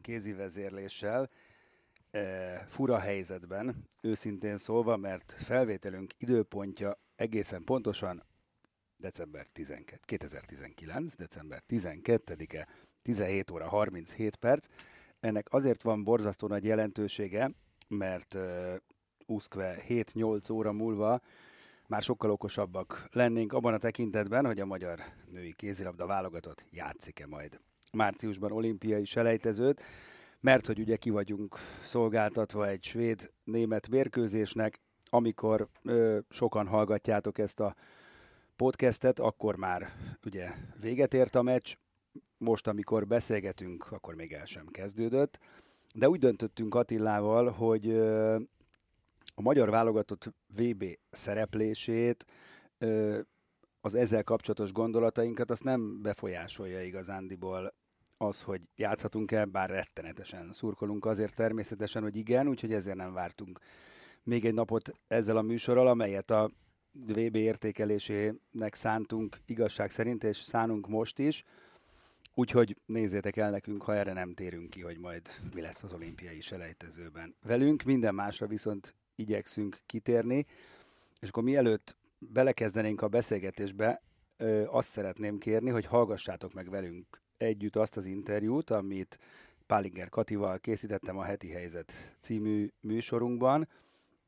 kézi vezérléssel. E, fura helyzetben, őszintén szólva, mert felvételünk időpontja egészen pontosan december 12, 2019, december 12-e, 17 óra 37 perc. Ennek azért van borzasztó nagy jelentősége, mert uh, úszkve 7-8 óra múlva már sokkal okosabbak lennénk abban a tekintetben, hogy a magyar női kézilabda válogatott játszik-e majd márciusban olimpiai selejtezőt, mert hogy ugye ki vagyunk szolgáltatva egy svéd-német mérkőzésnek, amikor ö, sokan hallgatjátok ezt a podcastet, akkor már ugye véget ért a meccs, most amikor beszélgetünk, akkor még el sem kezdődött, de úgy döntöttünk Attilával, hogy ö, a magyar válogatott VB szereplését, ö, az ezzel kapcsolatos gondolatainkat, azt nem befolyásolja igazándiból az, hogy játszhatunk-e, bár rettenetesen szurkolunk azért természetesen, hogy igen, úgyhogy ezért nem vártunk még egy napot ezzel a műsorral, amelyet a VB értékelésének szántunk igazság szerint, és szánunk most is. Úgyhogy nézzétek el nekünk, ha erre nem térünk ki, hogy majd mi lesz az olimpiai selejtezőben velünk. Minden másra viszont igyekszünk kitérni. És akkor mielőtt belekezdenénk a beszélgetésbe, azt szeretném kérni, hogy hallgassátok meg velünk együtt azt az interjút, amit Pálinger Katival készítettem a Heti Helyzet című műsorunkban.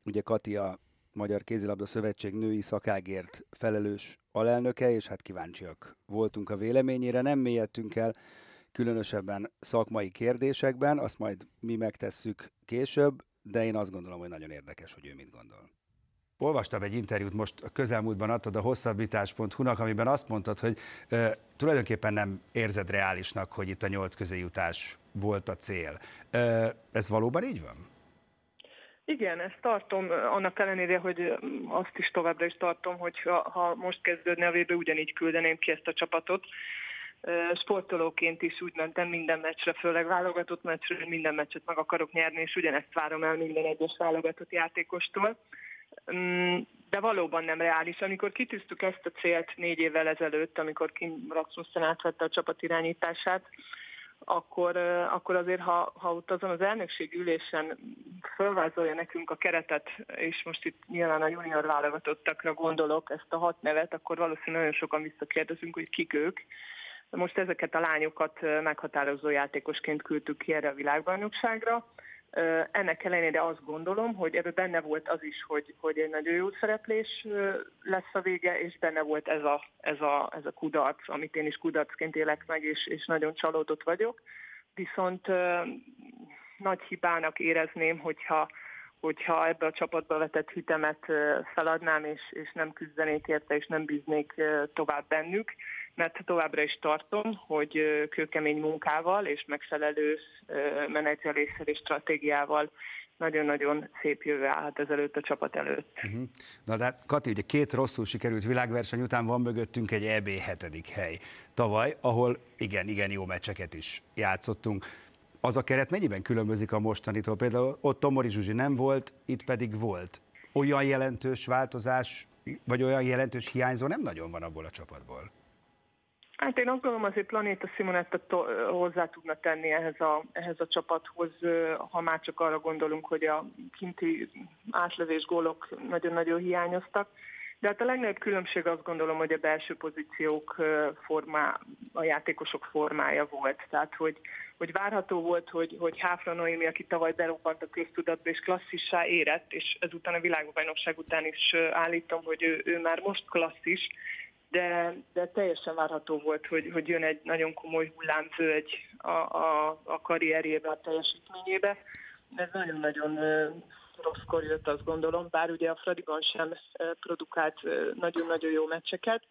Ugye Kati a Magyar Kézilabda Szövetség női szakágért felelős alelnöke, és hát kíváncsiak voltunk a véleményére. Nem mélyedtünk el különösebben szakmai kérdésekben, azt majd mi megtesszük később, de én azt gondolom, hogy nagyon érdekes, hogy ő mit gondol. Olvastam egy interjút, most a közelmúltban adtad a hosszabbítás.hu-nak, amiben azt mondtad, hogy e, tulajdonképpen nem érzed reálisnak, hogy itt a nyolc közé jutás volt a cél. E, ez valóban így van? Igen, ezt tartom, annak ellenére, hogy azt is továbbra is tartom, hogy ha, ha most kezdődne a vébe, ugyanígy küldeném ki ezt a csapatot. Sportolóként is úgy mentem minden meccsre, főleg válogatott meccsre, minden meccset meg akarok nyerni, és ugyanezt várom el minden egyes válogatott játékostól. Mm, de valóban nem reális. Amikor kitűztük ezt a célt négy évvel ezelőtt, amikor Kim Rasmussen átvette a csapat irányítását, akkor, akkor azért, ha, ha ott azon az elnökség ülésen fölvázolja nekünk a keretet, és most itt nyilván a junior válogatottakra gondolok, ezt a hat nevet, akkor valószínűleg nagyon sokan visszakérdezünk, hogy kik ők. Most ezeket a lányokat meghatározó játékosként küldtük ki erre a világbajnokságra ennek ellenére azt gondolom, hogy ebben benne volt az is, hogy, hogy egy nagyon jó szereplés lesz a vége, és benne volt ez a, ez a, ez a kudarc, amit én is kudarcként élek meg, és, és nagyon csalódott vagyok. Viszont nagy hibának érezném, hogyha, hogyha ebbe a csapatba vetett hitemet feladnám, és, és nem küzdenék érte, és nem bíznék tovább bennük mert továbbra is tartom, hogy kőkemény munkával és megfelelő menedzseléssel és stratégiával nagyon-nagyon szép jövő állhat ezelőtt a csapat előtt. Uh-huh. Na de hát, Kati, ugye két rosszul sikerült világverseny után van mögöttünk egy EB hetedik hely tavaly, ahol igen, igen jó meccseket is játszottunk. Az a keret mennyiben különbözik a mostanitól? Például ott Tomori Zsuzsi nem volt, itt pedig volt. Olyan jelentős változás, vagy olyan jelentős hiányzó nem nagyon van abból a csapatból. Hát én azt gondolom, azért Planéta Simonetta hozzá tudna tenni ehhez a, ehhez a csapathoz, ha már csak arra gondolunk, hogy a kinti átlövés gólok nagyon-nagyon hiányoztak. De hát a legnagyobb különbség azt gondolom, hogy a belső pozíciók formá, a játékosok formája volt. Tehát, hogy, hogy várható volt, hogy, hogy Háfra Noémi, aki tavaly berobbant a köztudatba és klasszissá érett, és ezután a világbajnokság után is állítom, hogy ő, ő már most klasszis, de, de teljesen várható volt, hogy, hogy jön egy nagyon komoly hullámző egy, a, a, a karrierjébe, a teljesítményébe. Ez nagyon-nagyon rosszkor jött, azt gondolom, bár ugye a Fradiban sem produkált nagyon-nagyon jó meccseket,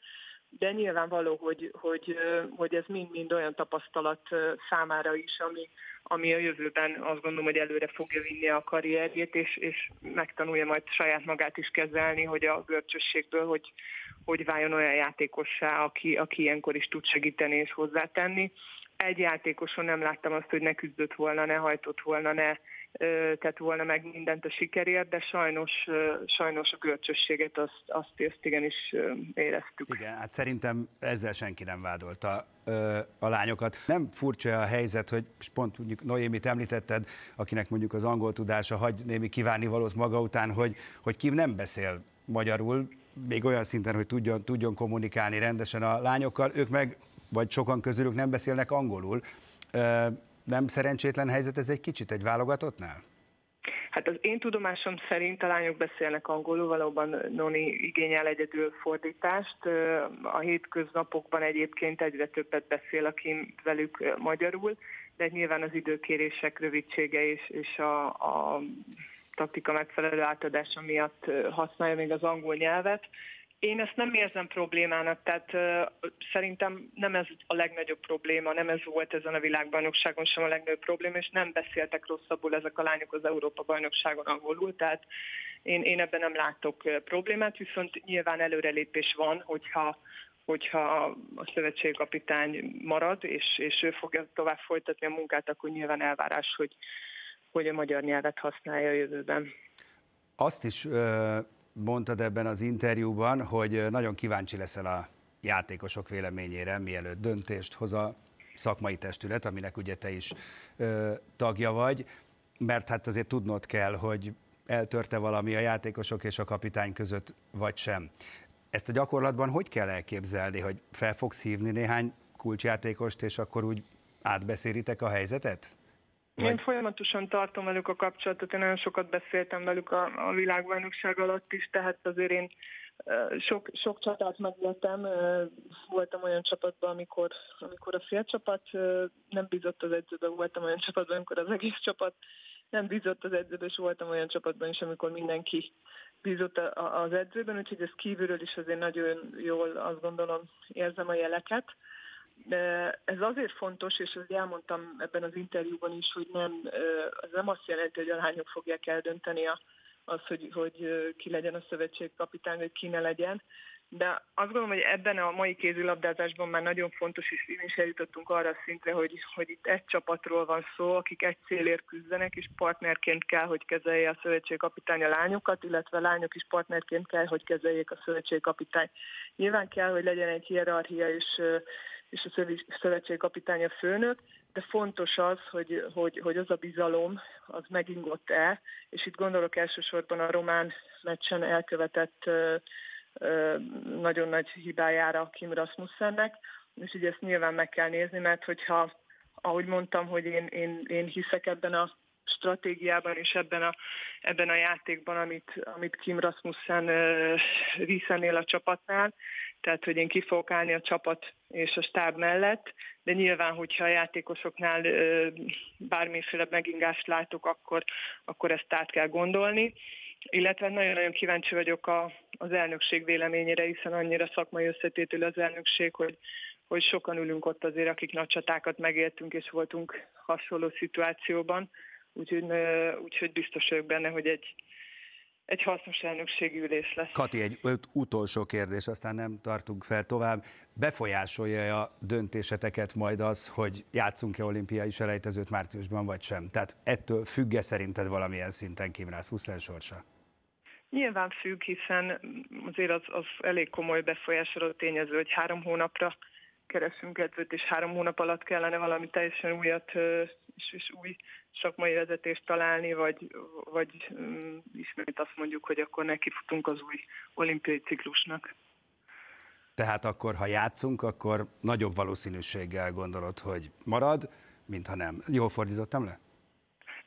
de nyilvánvaló, hogy, hogy, hogy ez mind-mind olyan tapasztalat számára is, ami, ami a jövőben azt gondolom, hogy előre fogja vinni a karrierjét, és, és megtanulja majd saját magát is kezelni, hogy a görcsösségből, hogy, hogy váljon olyan játékossá, aki, aki ilyenkor is tud segíteni és hozzátenni. Egy játékoson nem láttam azt, hogy ne küzdött volna, ne hajtott volna, ne tett volna meg mindent a sikerért, de sajnos, sajnos a görcsösséget azt, azt, azt igenis éreztük. Igen, hát szerintem ezzel senki nem vádolta a lányokat. Nem furcsa a helyzet, hogy pont mondjuk Noémit említetted, akinek mondjuk az angol tudása hagy némi kívánni valót maga után, hogy, hogy ki nem beszél magyarul, még olyan szinten, hogy tudjon, tudjon kommunikálni rendesen a lányokkal, ők meg, vagy sokan közülük nem beszélnek angolul. Nem szerencsétlen helyzet ez egy kicsit egy válogatottnál? Hát az én tudomásom szerint a lányok beszélnek angolul, valóban Noni igényel egyedül fordítást. A hétköznapokban egyébként egyre többet beszél, aki velük magyarul, de nyilván az időkérések rövidsége és, és a, a taktika megfelelő átadása miatt használja még az angol nyelvet. Én ezt nem érzem problémának, tehát szerintem nem ez a legnagyobb probléma, nem ez volt ezen a világbajnokságon sem a legnagyobb probléma, és nem beszéltek rosszabbul ezek a lányok az Európa-bajnokságon angolul, tehát én, én ebben nem látok problémát, viszont nyilván előrelépés van, hogyha hogyha a szövetségkapitány marad, és, és ő fogja tovább folytatni a munkát, akkor nyilván elvárás, hogy, hogy a magyar nyelvet használja a jövőben. Azt is mondtad ebben az interjúban, hogy nagyon kíváncsi leszel a játékosok véleményére, mielőtt döntést hoz a szakmai testület, aminek ugye te is tagja vagy, mert hát azért tudnod kell, hogy eltörte valami a játékosok és a kapitány között, vagy sem. Ezt a gyakorlatban hogy kell elképzelni, hogy fel fogsz hívni néhány kulcsjátékost, és akkor úgy átbeszélitek a helyzetet? Én folyamatosan tartom velük a kapcsolatot, én nagyon sokat beszéltem velük a, a világbajnokság alatt is, tehát azért én sok, sok csatát meglettem. Voltam olyan csapatban, amikor, amikor a fél csapat nem bízott az edzőben, voltam olyan csapatban, amikor az egész csapat nem bízott az edzőben, és voltam olyan csapatban is, amikor mindenki bízott az edzőben, úgyhogy ez kívülről is azért nagyon jól azt gondolom érzem a jeleket. Ez azért fontos, és ezt elmondtam ebben az interjúban is, hogy nem, az nem azt jelenti, hogy a lányok fogják eldönteni a, az, hogy, hogy ki legyen a szövetségkapitány, vagy ki ne legyen. De azt gondolom, hogy ebben a mai kézilabdázásban már nagyon fontos, és mi is eljutottunk arra a szintre, hogy, hogy itt egy csapatról van szó, akik egy célért küzdenek, és partnerként kell, hogy kezelje a szövetségkapitány a lányokat, illetve lányok is partnerként kell, hogy kezeljék a szövetségkapitány. Nyilván kell, hogy legyen egy hierarchia, és és a szövetségkapitány főnök, de fontos az, hogy, hogy, hogy az a bizalom, az megingott-e, és itt gondolok elsősorban a román meccsen elkövetett nagyon nagy hibájára Kim Rasmussennek, és ugye ezt nyilván meg kell nézni, mert hogyha, ahogy mondtam, hogy én, én, én hiszek ebben a stratégiában és ebben a, ebben a játékban, amit, amit Kim Rasmussen uh, viszenél a csapatnál, tehát hogy én ki fogok állni a csapat és a stáb mellett, de nyilván, hogyha a játékosoknál bármiféle megingást látok, akkor, akkor ezt át kell gondolni. Illetve nagyon-nagyon kíváncsi vagyok a, az elnökség véleményére, hiszen annyira szakmai összetétül az elnökség, hogy, hogy sokan ülünk ott azért, akik nagy csatákat megéltünk, és voltunk hasonló szituációban. Úgyhogy, úgyhogy biztos vagyok benne, hogy egy, egy hasznos elnökségi ülés lesz. Kati, egy utolsó kérdés, aztán nem tartunk fel tovább. Befolyásolja a döntéseteket majd az, hogy játszunk-e olimpiai selejtezőt márciusban, vagy sem? Tehát ettől függ-e szerinted valamilyen szinten Kimrász Huszel sorsa? Nyilván függ, hiszen azért az, az elég komoly befolyásoló tényező, hogy három hónapra keresünk edzőt, és három hónap alatt kellene valami teljesen újat és, és új szakmai vezetést találni, vagy, vagy um, ismét azt mondjuk, hogy akkor nekifutunk az új olimpiai ciklusnak. Tehát akkor, ha játszunk, akkor nagyobb valószínűséggel gondolod, hogy marad, mintha nem. Jól fordítottam le?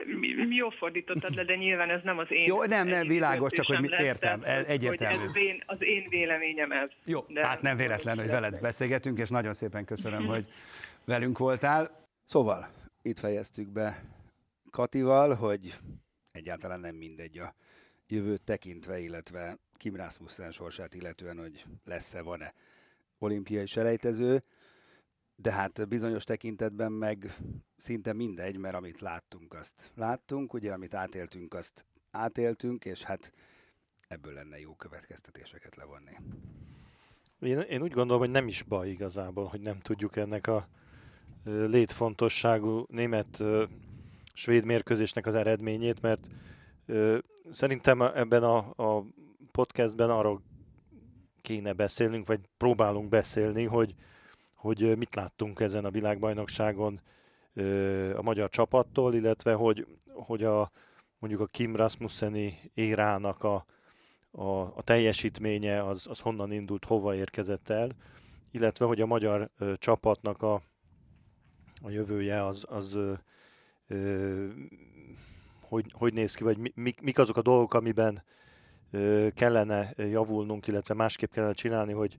Mi, jól fordítottad le, de nyilván ez nem az én... Jó, nem, nem, világos, csak hogy mit értem, egyértelmű. Hogy ez én, az én véleményem ez. Jó, de hát nem véletlen, hogy veled beszélgetünk, és nagyon szépen köszönöm, hogy velünk voltál. Szóval, itt fejeztük be Katival, hogy egyáltalán nem mindegy a jövőt tekintve, illetve Kim Rasmussen sorsát illetően, hogy lesz-e, van-e olimpiai selejtező, de hát bizonyos tekintetben meg szinte mindegy, mert amit láttunk, azt láttunk, ugye, amit átéltünk, azt átéltünk, és hát ebből lenne jó következtetéseket levonni. Én, én úgy gondolom, hogy nem is baj igazából, hogy nem tudjuk ennek a létfontosságú német-svéd mérkőzésnek az eredményét, mert szerintem ebben a, a podcastben arról kéne beszélnünk, vagy próbálunk beszélni, hogy, hogy mit láttunk ezen a világbajnokságon a magyar csapattól, illetve hogy, hogy a, mondjuk a Kim Rasmusseni érának a, a, a teljesítménye az, az honnan indult, hova érkezett el, illetve hogy a magyar ö, csapatnak a, a jövője az, az ö, ö, hogy, hogy néz ki, vagy mik, mik azok a dolgok, amiben kellene javulnunk, illetve másképp kellene csinálni, hogy,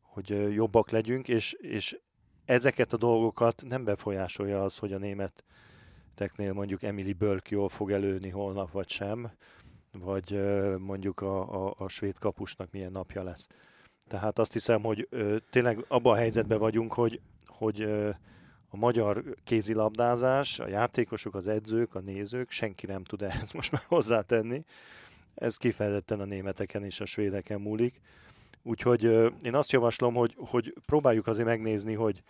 hogy jobbak legyünk, és, és ezeket a dolgokat nem befolyásolja az, hogy a németeknél mondjuk Emily Bölk jól fog előni holnap, vagy sem, vagy mondjuk a, a, a svéd kapusnak milyen napja lesz. Tehát azt hiszem, hogy tényleg abban a helyzetben vagyunk, hogy, hogy ö, a magyar kézilabdázás, a játékosok, az edzők, a nézők, senki nem tud ehhez most már hozzátenni. Ez kifejezetten a németeken és a svédeken múlik. Úgyhogy én azt javaslom, hogy, hogy próbáljuk azért megnézni, hogy,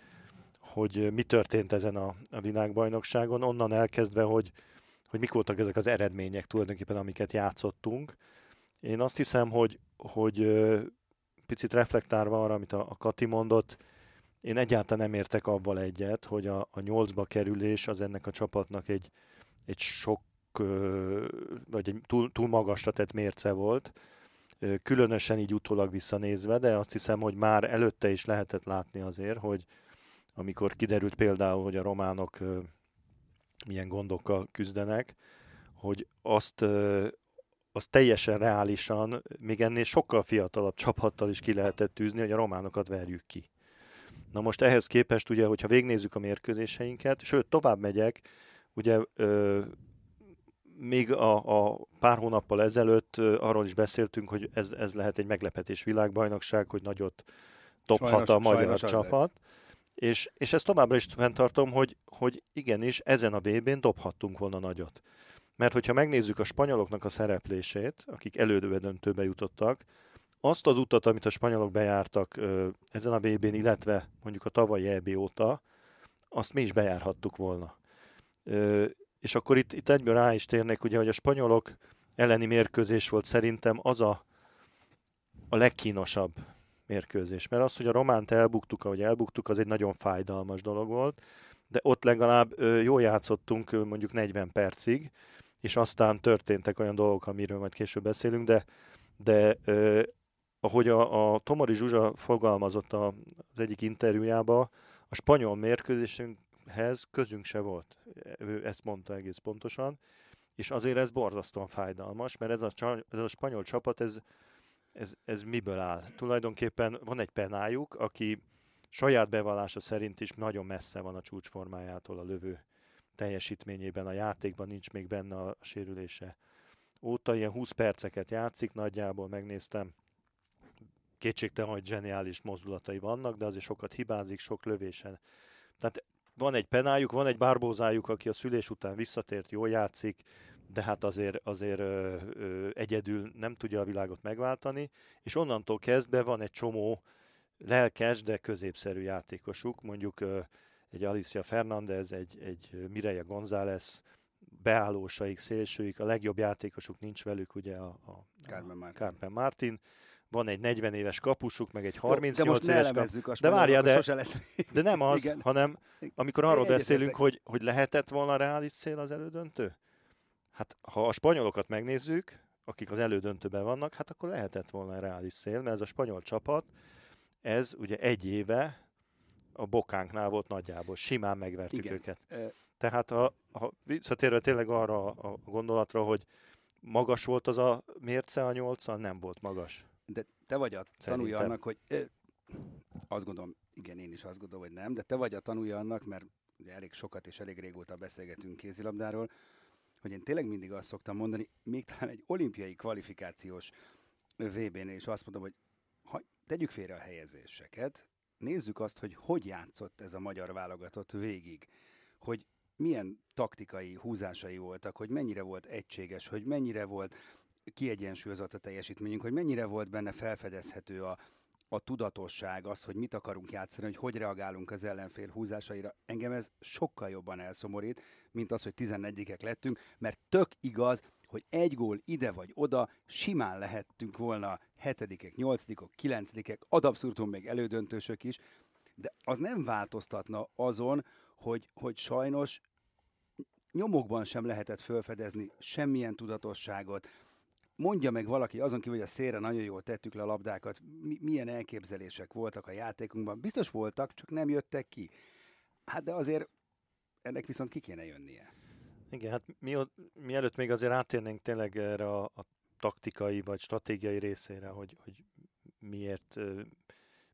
hogy mi történt ezen a, a világbajnokságon, onnan elkezdve, hogy, hogy mik voltak ezek az eredmények tulajdonképpen, amiket játszottunk. Én azt hiszem, hogy, hogy picit reflektálva arra, amit a, a Kati mondott, én egyáltalán nem értek avval egyet, hogy a, a nyolcba kerülés az ennek a csapatnak egy, egy sok, vagy egy túl, túl magasra tett mérce volt különösen így utólag visszanézve, de azt hiszem, hogy már előtte is lehetett látni azért, hogy amikor kiderült például, hogy a románok milyen gondokkal küzdenek, hogy azt, azt teljesen reálisan, még ennél sokkal fiatalabb csapattal is ki lehetett tűzni, hogy a románokat verjük ki. Na most ehhez képest, ugye, hogyha végnézzük a mérkőzéseinket, sőt, tovább megyek, ugye még a, a pár hónappal ezelőtt arról is beszéltünk, hogy ez, ez lehet egy meglepetés világbajnokság, hogy nagyot dobhat a magyar csapat. És, és ezt továbbra is fenntartom, hogy, hogy igenis ezen a VB-n dobhattunk volna nagyot. Mert hogyha megnézzük a spanyoloknak a szereplését, akik elődőbe döntőbe jutottak, azt az utat, amit a spanyolok bejártak ezen a VB-n, illetve mondjuk a tavalyi EB óta, azt mi is bejárhattuk volna. És akkor itt, itt egyből rá is térnek, ugye, hogy a spanyolok elleni mérkőzés volt szerintem az a, a legkínosabb mérkőzés. Mert az, hogy a románt elbuktuk, ahogy elbuktuk, az egy nagyon fájdalmas dolog volt, de ott legalább jól játszottunk mondjuk 40 percig, és aztán történtek olyan dolgok, amiről majd később beszélünk, de, de ahogy a, a Tomori Zsuzsa fogalmazott a, az egyik interjújában, a spanyol mérkőzésünk hez közünk se volt. Ő ezt mondta egész pontosan. És azért ez borzasztóan fájdalmas, mert ez a, ez a spanyol csapat, ez, ez, ez miből áll? Tulajdonképpen van egy penájuk, aki saját bevallása szerint is nagyon messze van a csúcsformájától a lövő teljesítményében, a játékban nincs még benne a sérülése. Óta ilyen 20 perceket játszik, nagyjából megnéztem, kétségtelen, hogy zseniális mozdulatai vannak, de azért sokat hibázik, sok lövésen. Tehát van egy penájuk, van egy bárbózájuk, aki a szülés után visszatért, jól játszik, de hát azért, azért ö, ö, egyedül nem tudja a világot megváltani, és onnantól kezdve van egy csomó lelkes, de középszerű játékosuk, mondjuk ö, egy Alicia Fernandez, egy, egy Mireia González, beállósaik, szélsőik, a legjobb játékosuk nincs velük, ugye a, a Carmen Martin. Carmen Martin van egy 40 éves kapusuk, meg egy 38 de most éves kapusuk. De várjál, de, lesz. de nem az, Igen. hanem amikor arról Egyetetek. beszélünk, hogy, hogy lehetett volna reális cél az elődöntő? Hát ha a spanyolokat megnézzük, akik az elődöntőben vannak, hát akkor lehetett volna reális cél, mert ez a spanyol csapat, ez ugye egy éve a bokánknál volt nagyjából, simán megvertük Igen. őket. Tehát ha, ha visszatérve tényleg arra a gondolatra, hogy magas volt az a mérce a nyolccal, nem volt magas. De te vagy a tanulja Szerintem. annak, hogy ö, azt gondolom, igen, én is azt gondolom, hogy nem, de te vagy a tanulja annak, mert ugye elég sokat és elég régóta beszélgetünk kézilabdáról, hogy én tényleg mindig azt szoktam mondani, még talán egy olimpiai kvalifikációs VB-nél is azt mondom, hogy ha tegyük félre a helyezéseket, nézzük azt, hogy hogy játszott ez a magyar válogatott végig, hogy milyen taktikai húzásai voltak, hogy mennyire volt egységes, hogy mennyire volt kiegyensúlyozott a teljesítményünk, hogy mennyire volt benne felfedezhető a, a tudatosság, az, hogy mit akarunk játszani, hogy hogy reagálunk az ellenfél húzásaira. Engem ez sokkal jobban elszomorít, mint az, hogy 14-ek lettünk, mert tök igaz, hogy egy gól ide vagy oda, simán lehettünk volna hetedikek, nyolcadikok, kilencedikek, ad abszurdum még elődöntősök is, de az nem változtatna azon, hogy, hogy sajnos nyomokban sem lehetett felfedezni semmilyen tudatosságot. Mondja meg valaki, azon kívül, hogy a szélre nagyon jól tettük le a labdákat, mi, milyen elképzelések voltak a játékunkban. Biztos voltak, csak nem jöttek ki. Hát de azért ennek viszont ki kéne jönnie. Igen, hát mi, mielőtt még azért átérnénk tényleg erre a, a taktikai vagy stratégiai részére, hogy, hogy miért,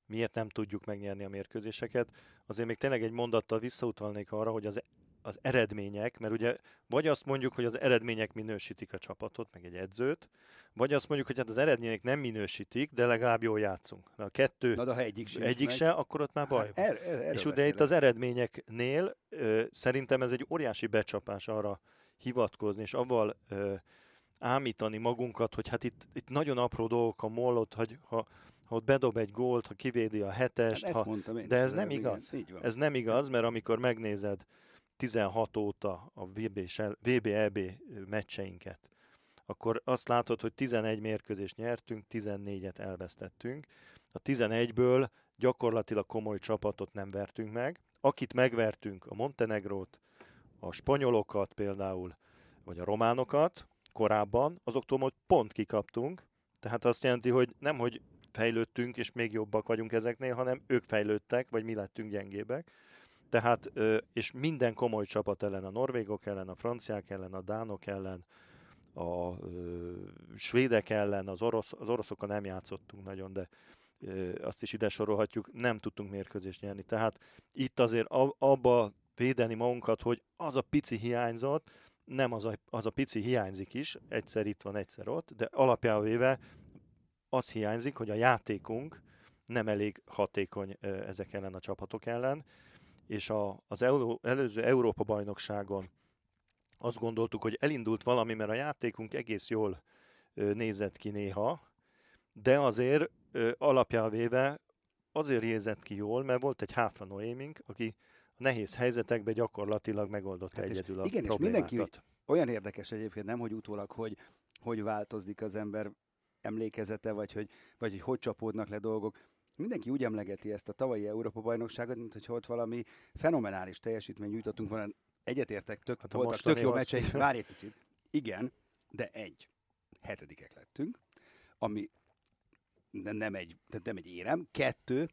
miért nem tudjuk megnyerni a mérkőzéseket, azért még tényleg egy mondattal visszautalnék arra, hogy az, az eredmények, mert ugye vagy azt mondjuk, hogy az eredmények minősítik a csapatot, meg egy edzőt, vagy azt mondjuk, hogy hát az eredmények nem minősítik, de legalább jól játszunk. Na, a kettő Na de ha egyik sincs egyik se, akkor ott már baj Hát van. er, er, És ugye itt az eredményeknél ö, szerintem ez egy óriási becsapás arra hivatkozni, és avval ö, ámítani magunkat, hogy hát itt, itt nagyon apró dolgok a mollot, hogy ha, ha ott bedob egy gólt, ha kivédi a hetest, Hát ha, de ez nem igaz. igen. Ez nem igaz, mert amikor megnézed 16 óta a VB, VB-EB meccseinket, akkor azt látod, hogy 11 mérkőzést nyertünk, 14-et elvesztettünk. A 11-ből gyakorlatilag komoly csapatot nem vertünk meg. Akit megvertünk, a Montenegrót, a spanyolokat például, vagy a románokat korábban, azoktól majd pont kikaptunk. Tehát azt jelenti, hogy nem, hogy fejlődtünk, és még jobbak vagyunk ezeknél, hanem ők fejlődtek, vagy mi lettünk gyengébbek. Tehát, és minden komoly csapat ellen, a norvégok ellen, a franciák ellen, a dánok ellen, a svédek ellen, az, orosz, az oroszokkal nem játszottunk nagyon, de azt is ide sorolhatjuk, nem tudtunk mérkőzést nyerni. Tehát itt azért abba védeni magunkat, hogy az a pici hiányzott, nem az a, az a pici hiányzik is, egyszer itt van, egyszer ott, de alapjában véve az hiányzik, hogy a játékunk nem elég hatékony ezek ellen a csapatok ellen, és a, az elő, előző Európa-bajnokságon azt gondoltuk, hogy elindult valami, mert a játékunk egész jól nézett ki néha, de azért alapján véve azért nézett ki jól, mert volt egy Háfra Noémink, aki a nehéz helyzetekben gyakorlatilag megoldotta Hát és egyedül a igen, és problémákat. mindenki olyan érdekes egyébként, nem, hogy utólag, hogy hogy változik az ember emlékezete, vagy hogy, vagy hogy hogy csapódnak le dolgok. Mindenki úgy emlegeti ezt a tavalyi Európa-bajnokságot, mint hogy ott valami fenomenális teljesítmény nyújtottunk volna. Egyetértek, tök, Hát voltak tök jó mostanihoz. meccseink, várj egy picit. Igen, de egy. Hetedikek lettünk, ami nem egy, nem egy érem. Kettő,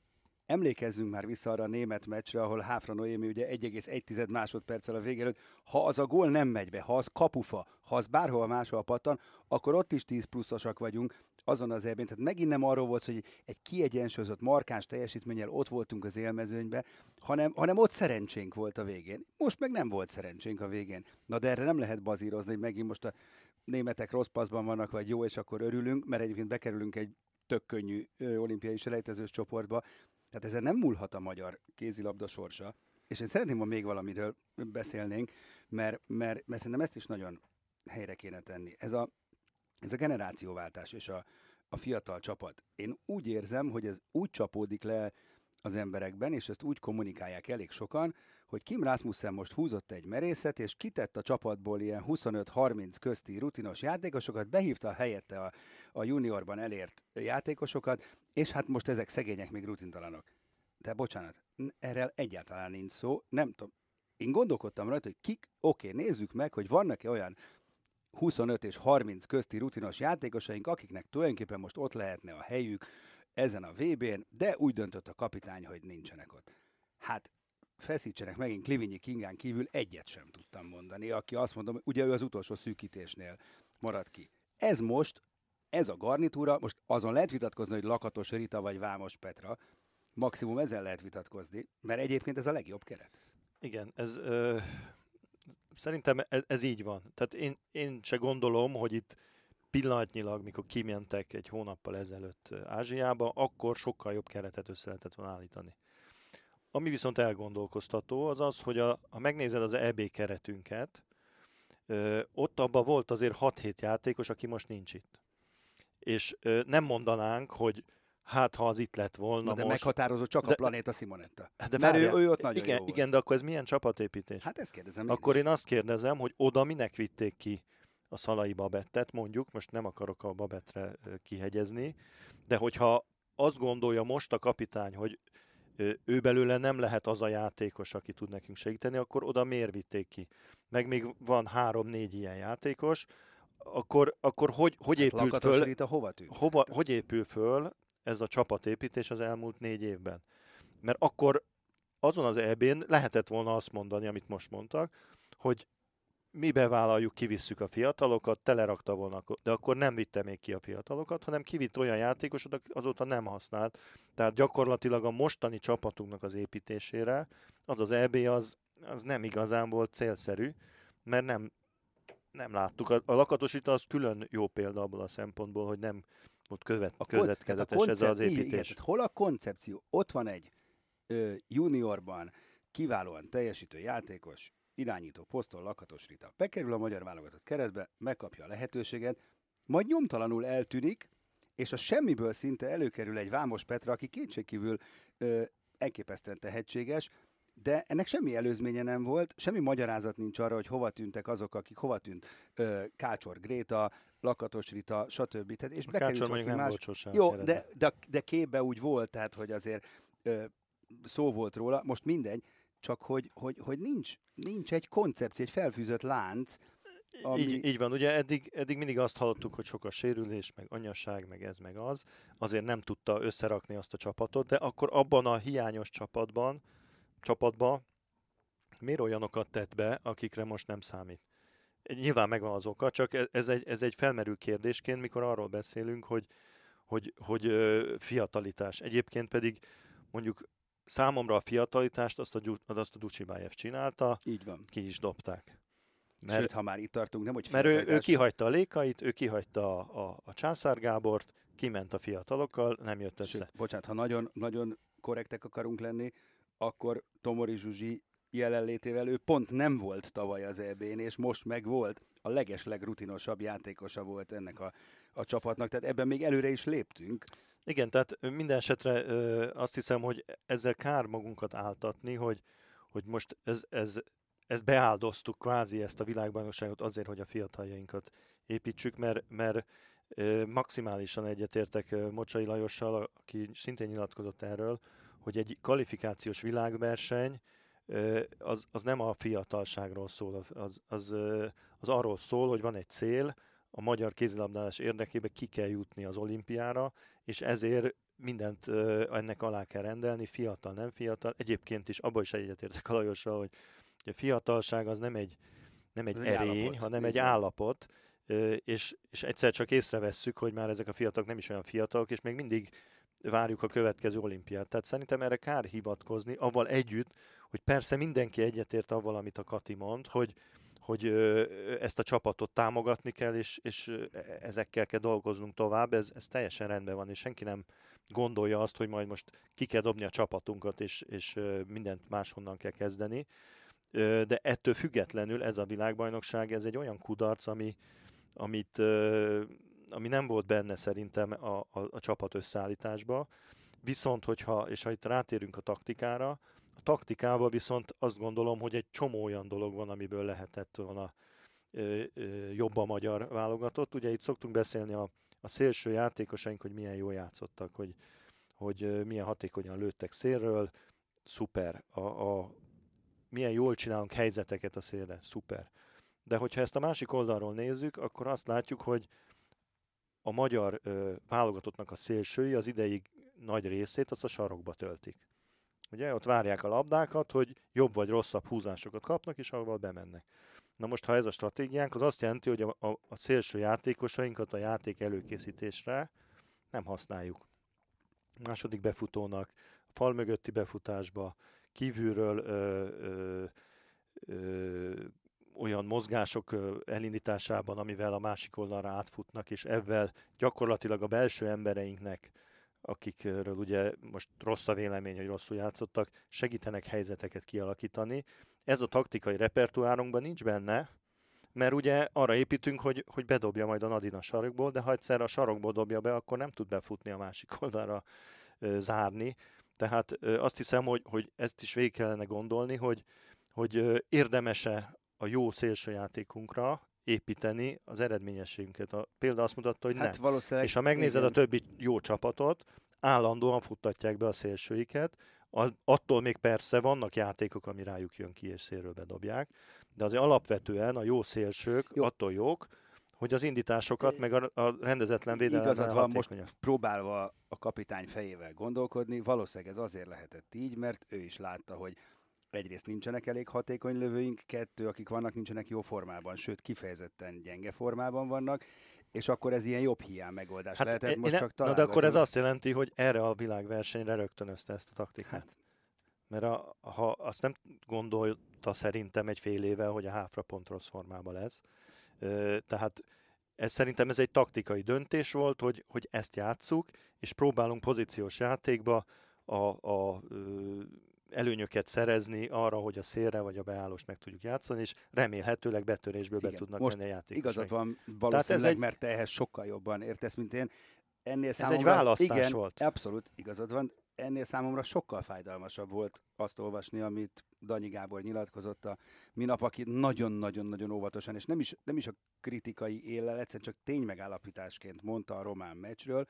emlékezzünk már vissza arra a német meccsre, ahol Háfra Noémi ugye 1,1 másodperccel a végén, hogy ha az a gól nem megy be, ha az kapufa, ha az bárhol máshol pattan, akkor ott is 10 pluszosak vagyunk azon az ebben. Tehát megint nem arról volt, hogy egy kiegyensúlyozott, markáns teljesítménnyel ott voltunk az élmezőnybe, hanem, hanem ott szerencsénk volt a végén. Most meg nem volt szerencsénk a végén. Na de erre nem lehet bazírozni, hogy megint most a németek rossz paszban vannak, vagy jó, és akkor örülünk, mert egyébként bekerülünk egy tök könnyű olimpiai selejtezős csoportba. Tehát ezen nem múlhat a magyar kézilabda sorsa. És én szeretném, ha még valamiről beszélnénk, mert, mert, mert szerintem ezt is nagyon helyre kéne tenni. Ez a, ez a generációváltás és a, a fiatal csapat. Én úgy érzem, hogy ez úgy csapódik le az emberekben, és ezt úgy kommunikálják elég sokan, hogy Kim Rasmussen most húzott egy merészet, és kitett a csapatból ilyen 25-30 közti rutinos játékosokat, behívta helyette a, a juniorban elért játékosokat, és hát most ezek szegények még rutintalanok. De bocsánat, erről egyáltalán nincs szó, nem tudom. Én gondolkodtam rajta, hogy kik, oké, nézzük meg, hogy vannak-e olyan 25 és 30 közti rutinos játékosaink, akiknek tulajdonképpen most ott lehetne a helyük ezen a VB-n, de úgy döntött a kapitány, hogy nincsenek ott. Hát feszítsenek megint Klivinyi Kingán kívül egyet sem tudtam mondani, aki azt mondom, ugye ő az utolsó szűkítésnél marad ki. Ez most, ez a garnitúra, most azon lehet vitatkozni, hogy Lakatos Rita vagy Vámos Petra, maximum ezzel lehet vitatkozni, mert egyébként ez a legjobb keret. Igen, ez ö, szerintem ez, ez így van. Tehát én, én se gondolom, hogy itt pillanatnyilag, mikor kimentek egy hónappal ezelőtt Ázsiába, akkor sokkal jobb keretet össze lehetett volna állítani. Ami viszont elgondolkoztató, az az, hogy a, ha megnézed az EB keretünket, ö, ott abban volt azért 6-7 játékos, aki most nincs itt. És ö, nem mondanánk, hogy hát ha az itt lett volna Na, de most... meghatározó csak de, a Planéta Simonetta. De Mert ő, várjál, ő ott nagyon igen, jó igen, de akkor ez milyen csapatépítés? Hát ezt kérdezem Akkor én, én azt kérdezem, hogy oda minek vitték ki a Szalai Babettet, mondjuk, most nem akarok a Babettre ö, kihegyezni, de hogyha azt gondolja most a kapitány, hogy ő belőle nem lehet az a játékos, aki tud nekünk segíteni, akkor oda miért vitték ki? Meg még van három-négy ilyen játékos, akkor, akkor hogy, hogy épült Lakatos föl, Rita hova tűnt? hova, hogy épül föl ez a csapatépítés az elmúlt négy évben? Mert akkor azon az EB-n lehetett volna azt mondani, amit most mondtak, hogy mi bevállaljuk, kivisszük a fiatalokat, telerakta volna, de akkor nem vitte még ki a fiatalokat, hanem kivitt olyan játékosokat, akik azóta nem használt. Tehát gyakorlatilag a mostani csapatunknak az építésére az az EB az, az nem igazán volt célszerű, mert nem, nem láttuk. A, a lakatosita az külön jó példa abból a szempontból, hogy nem volt követ, A kon- következetes tehát a ez az koncept- igen, építés. tehát hol a koncepció? Ott van egy ö, juniorban kiválóan teljesítő játékos, irányító poszton Lakatos Rita. Bekerül a magyar válogatott keretbe, megkapja a lehetőséget, majd nyomtalanul eltűnik, és a semmiből szinte előkerül egy Vámos Petra, aki kétségkívül ö, elképesztően tehetséges, de ennek semmi előzménye nem volt, semmi magyarázat nincs arra, hogy hova tűntek azok, akik hova tűnt ö, Kácsor Gréta, Lakatos Rita, stb. Tehát, és bekerült valaki nem más. volt sosem Jó, de, de, de képbe úgy volt, tehát hogy azért ö, szó volt róla, most mindegy, csak hogy, hogy, hogy nincs, nincs egy koncepció, egy felfűzött lánc, ami... Így, így van, ugye eddig, eddig mindig azt hallottuk, hogy sok a sérülés, meg anyasság, meg ez, meg az. Azért nem tudta összerakni azt a csapatot, de akkor abban a hiányos csapatban, csapatban miért olyanokat tett be, akikre most nem számít? Nyilván megvan az oka, csak ez- ez egy, ez egy felmerül kérdésként, mikor arról beszélünk, hogy, hogy, hogy fiatalitás. Egyébként pedig mondjuk számomra a fiatalitást azt a, azt a Ducsibájev csinálta, Így van. ki is dobták. Mert, Sőt, ha már itt tartunk, nem hogy Mert ő, ő kihagyta a Lékait, ő kihagyta a, a, a Császár Gábort, kiment a fiatalokkal, nem jött össze. Sőt, bocsánat, ha nagyon, nagyon korrektek akarunk lenni, akkor Tomori Zsuzsi jelenlétével ő pont nem volt tavaly az EB-n, és most meg volt. A legesleg rutinosabb játékosa volt ennek a, a csapatnak, tehát ebben még előre is léptünk. Igen, tehát minden esetre ö, azt hiszem, hogy ezzel kár magunkat áltatni, hogy, hogy most ez, ez, ezt beáldoztuk kvázi ezt a világbajnokságot azért, hogy a fiataljainkat építsük, mert, mert ö, maximálisan egyetértek Mocsai Lajossal, aki szintén nyilatkozott erről, hogy egy kvalifikációs világverseny az, az nem a fiatalságról szól, az, az, az arról szól, hogy van egy cél, a magyar kézilabdázás érdekében ki kell jutni az olimpiára, és ezért mindent ennek alá kell rendelni, fiatal, nem fiatal. Egyébként is abban is egyetértek a Lajossal, hogy a fiatalság az nem egy, nem egy egy erény, állapot, hanem egy állapot, és, és egyszer csak észrevesszük, hogy már ezek a fiatalok nem is olyan fiatalok, és még mindig várjuk a következő olimpiát. Tehát szerintem erre kár hivatkozni, avval együtt, hogy persze mindenki egyetért avval, amit a Kati mond, hogy, hogy ezt a csapatot támogatni kell, és, és ezekkel kell dolgoznunk tovább, ez, ez teljesen rendben van, és senki nem gondolja azt, hogy majd most ki kell dobni a csapatunkat, és, és mindent máshonnan kell kezdeni. De ettől függetlenül ez a világbajnokság, ez egy olyan kudarc, ami, amit, ami nem volt benne szerintem a, a, a csapat összeállításba. Viszont, hogyha, és ha itt rátérünk a taktikára, a taktikában viszont azt gondolom, hogy egy csomó olyan dolog van, amiből lehetett volna ö, ö, jobb a magyar válogatott. Ugye itt szoktunk beszélni a, a szélső játékosaink, hogy milyen jól játszottak, hogy, hogy milyen hatékonyan lőttek szélről, szuper. A, a, milyen jól csinálunk helyzeteket a szélre, szuper. De hogyha ezt a másik oldalról nézzük, akkor azt látjuk, hogy a magyar ö, válogatottnak a szélsői az ideig nagy részét azt a sarokba töltik. Ugye, ott várják a labdákat, hogy jobb vagy rosszabb húzásokat kapnak, és ahol bemennek. Na most, ha ez a stratégiánk, az azt jelenti, hogy a, a, a szélső játékosainkat a játék előkészítésre nem használjuk. Második befutónak, fal mögötti befutásba, kívülről ö, ö, ö, olyan mozgások elindításában, amivel a másik oldalra átfutnak, és ezzel gyakorlatilag a belső embereinknek, akikről ugye most rossz a vélemény, hogy rosszul játszottak, segítenek helyzeteket kialakítani. Ez a taktikai repertoárunkban nincs benne, mert ugye arra építünk, hogy, hogy bedobja majd a Nadina a sarokból, de ha egyszer a sarokból dobja be, akkor nem tud befutni a másik oldalra zárni. Tehát azt hiszem, hogy, hogy ezt is végig kellene gondolni, hogy, hogy érdemese a jó szélsőjátékunkra építeni az eredményességünket. A példa azt mutatta, hogy hát nem. És ha megnézed igen. a többi jó csapatot, állandóan futtatják be a szélsőiket, attól még persze vannak játékok, ami rájuk jön ki és szélről bedobják, de azért alapvetően a jó szélsők jó. attól jók, hogy az indításokat, meg a, a rendezetlen védelem Igazad van, most próbálva a kapitány fejével gondolkodni, valószínűleg ez azért lehetett így, mert ő is látta, hogy egyrészt nincsenek elég hatékony lövőink, kettő, akik vannak, nincsenek jó formában, sőt kifejezetten gyenge formában vannak, és akkor ez ilyen jobb hiány megoldás hát lehetett, most csak Na de akkor ez azt jelenti, hogy erre a világversenyre rögtönözte ezt a taktikát. Hát. Mert a, ha azt nem gondolta szerintem egy fél éve, hogy a háfra pont rossz formában lesz, tehát ez szerintem ez egy taktikai döntés volt, hogy, hogy ezt játsszuk, és próbálunk pozíciós játékba a, a előnyöket szerezni arra, hogy a szélre vagy a beállóst meg tudjuk játszani, és remélhetőleg betörésből Igen. be tudnak Most menni a játékosok. Igazad van, valószínűleg, ez egy... mert te ehhez sokkal jobban értesz, mint én. Ennél ez számomra, egy választás igen, volt. abszolút igazad van. Ennél számomra sokkal fájdalmasabb volt azt olvasni, amit Danyi Gábor nyilatkozott a minap, aki nagyon-nagyon-nagyon óvatosan, és nem is, nem is a kritikai éllel, egyszerűen csak ténymegállapításként mondta a román meccsről,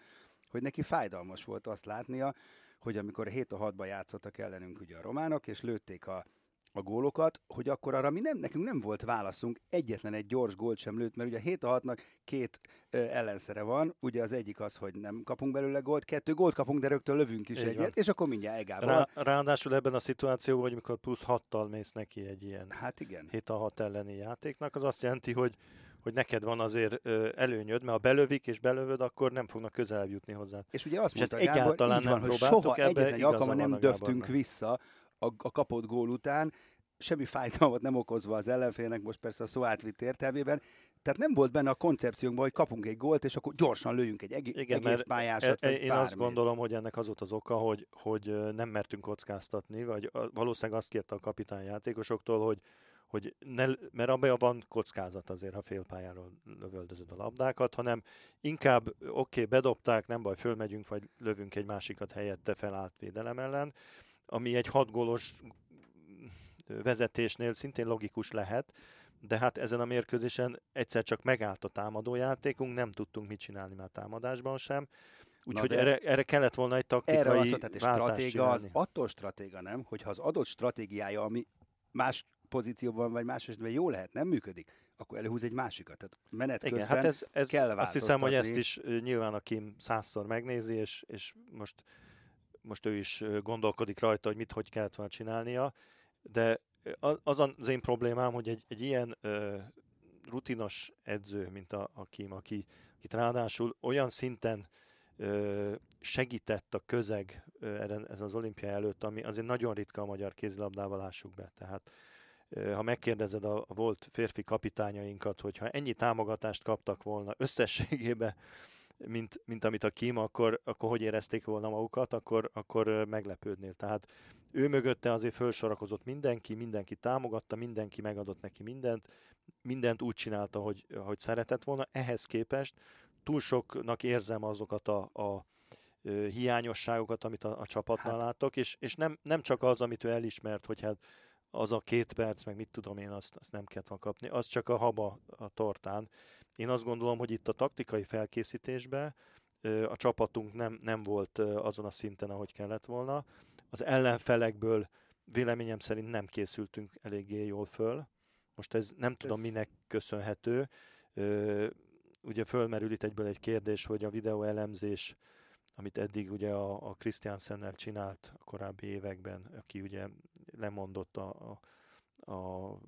hogy neki fájdalmas volt azt látnia, hogy amikor 7 a 6-ba játszottak ellenünk ugye a románok, és lőtték a, a gólokat, hogy akkor arra mi nem, nekünk nem volt válaszunk, egyetlen egy gyors gólt sem lőtt, mert ugye a 7 a 6-nak két ö, ellenszere van, ugye az egyik az, hogy nem kapunk belőle gólt, kettő gólt kapunk, de rögtön lövünk is Így egyet, van. és akkor mindjárt egával. Rá, ráadásul ebben a szituációban, hogy amikor plusz 6-tal mész neki egy ilyen hát igen. 7 a 6 elleni játéknak, az azt jelenti, hogy hogy neked van azért előnyöd, mert ha belövik és belövöd, akkor nem fognak közelebb jutni hozzá. És ugye azt és mondta Gábor, egyáltalán van, nem hogy soha egyetlen alkalommal nem döftünk vissza a, a kapott gól után, semmi fájdalmat nem okozva az ellenfélnek, most persze a szó átvitt értelmében, tehát nem volt benne a koncepciónkban, hogy kapunk egy gólt, és akkor gyorsan lőjünk egy egész, Igen, egész pályásat. E, én bármit. azt gondolom, hogy ennek az volt az oka, hogy, hogy nem mertünk kockáztatni, vagy valószínűleg azt kérte a kapitány játékosoktól, hogy hogy ne, mert abban van kockázat azért, ha félpályáról lövöldözöd a labdákat, hanem inkább oké, okay, bedobták, nem baj, fölmegyünk, vagy lövünk egy másikat helyette felállt védelem ellen, ami egy hat gólos vezetésnél szintén logikus lehet, de hát ezen a mérkőzésen egyszer csak megállt a támadójátékunk, nem tudtunk mit csinálni már támadásban sem, Úgyhogy erre, erre kellett volna egy taktikai erre az, tehát stratéga az attól stratéga, nem? Hogyha az adott stratégiája, ami más pozícióban, vagy más esetben jó lehet, nem működik, akkor előhúz egy másikat. Tehát menet Igen, közben hát ez, ez kell Azt hiszem, hogy ezt is nyilván a Kim százszor megnézi, és, és most, most ő is gondolkodik rajta, hogy mit, hogy kellett volna csinálnia, de az az én problémám, hogy egy, egy ilyen ö, rutinos edző, mint a, a Kim, aki, akit ráadásul olyan szinten ö, segített a közeg ö, ez az olimpia előtt, ami azért nagyon ritka a magyar kézilabdával, lássuk be. Tehát ha megkérdezed a, volt férfi kapitányainkat, hogyha ennyi támogatást kaptak volna összességében, mint, mint amit a Kim, akkor, akkor hogy érezték volna magukat, akkor, akkor meglepődnél. Tehát ő mögötte azért felsorakozott mindenki, mindenki támogatta, mindenki megadott neki mindent, mindent úgy csinálta, hogy, hogy szeretett volna. Ehhez képest túl soknak érzem azokat a, a hiányosságokat, amit a, a csapatnál hát. látok, és, és nem, nem csak az, amit ő elismert, hogy hát az a két perc, meg mit tudom én, azt, azt nem kellett volna kapni, az csak a haba a tortán. Én azt gondolom, hogy itt a taktikai felkészítésben a csapatunk nem, nem volt azon a szinten, ahogy kellett volna. Az ellenfelekből véleményem szerint nem készültünk eléggé jól föl. Most ez nem tudom ez... minek köszönhető. Ugye fölmerül itt egyből egy kérdés, hogy a videó elemzés amit eddig ugye a, a Christiansennel csinált a korábbi években, aki ugye lemondott a, a, a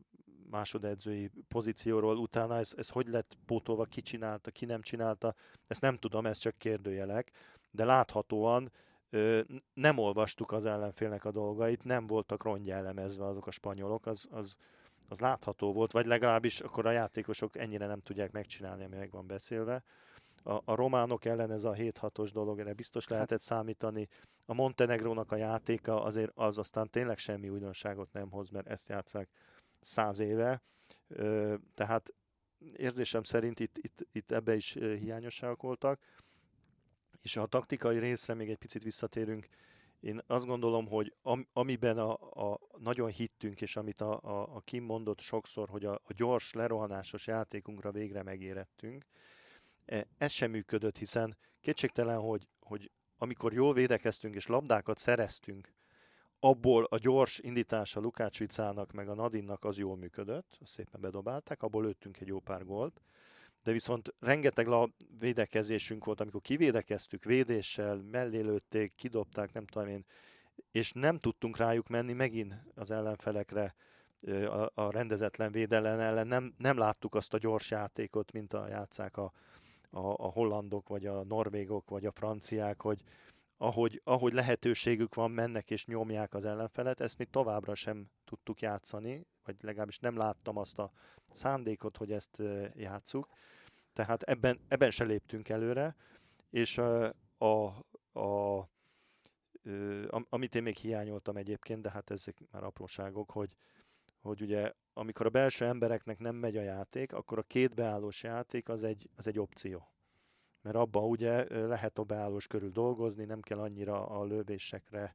másodedzői pozícióról, utána ez, ez hogy lett pótolva, ki csinálta, ki nem csinálta, ezt nem tudom, ez csak kérdőjelek, de láthatóan nem olvastuk az ellenfélnek a dolgait, nem voltak rongyá elemezve azok a spanyolok, az, az, az látható volt, vagy legalábbis akkor a játékosok ennyire nem tudják megcsinálni, ami meg van beszélve. A, a románok ellen ez a 7-6-os dolog, erre biztos lehetett számítani. A Montenegrónak a játéka azért az aztán tényleg semmi újdonságot nem hoz, mert ezt játszák száz éve. Tehát érzésem szerint itt, itt, itt ebbe is hiányosságok voltak. És a taktikai részre még egy picit visszatérünk. Én azt gondolom, hogy am, amiben a, a nagyon hittünk, és amit a, a, a Kim mondott sokszor, hogy a, a gyors, lerohanásos játékunkra végre megérettünk, ez sem működött, hiszen kétségtelen, hogy, hogy amikor jól védekeztünk és labdákat szereztünk, abból a gyors indítása Lukácsvicának meg a Nadinnak az jól működött, szépen bedobálták, abból lőttünk egy jó pár gólt, de viszont rengeteg la védekezésünk volt, amikor kivédekeztük védéssel, mellé lőtték, kidobták, nem tudom én, és nem tudtunk rájuk menni megint az ellenfelekre a, a rendezetlen védelem ellen, nem, nem láttuk azt a gyors játékot, mint a játszák a, a, a hollandok, vagy a norvégok, vagy a franciák, hogy, ahogy, ahogy lehetőségük van, mennek és nyomják az ellenfelet, ezt mi továbbra sem tudtuk játszani, vagy legalábbis nem láttam azt a szándékot, hogy ezt játsszuk. Tehát ebben, ebben se léptünk előre, és a, a, a, amit én még hiányoltam egyébként, de hát ezek már apróságok, hogy, hogy ugye amikor a belső embereknek nem megy a játék, akkor a két beállós játék az egy, az egy opció mert abban ugye lehet a beállós körül dolgozni, nem kell annyira a lövésekre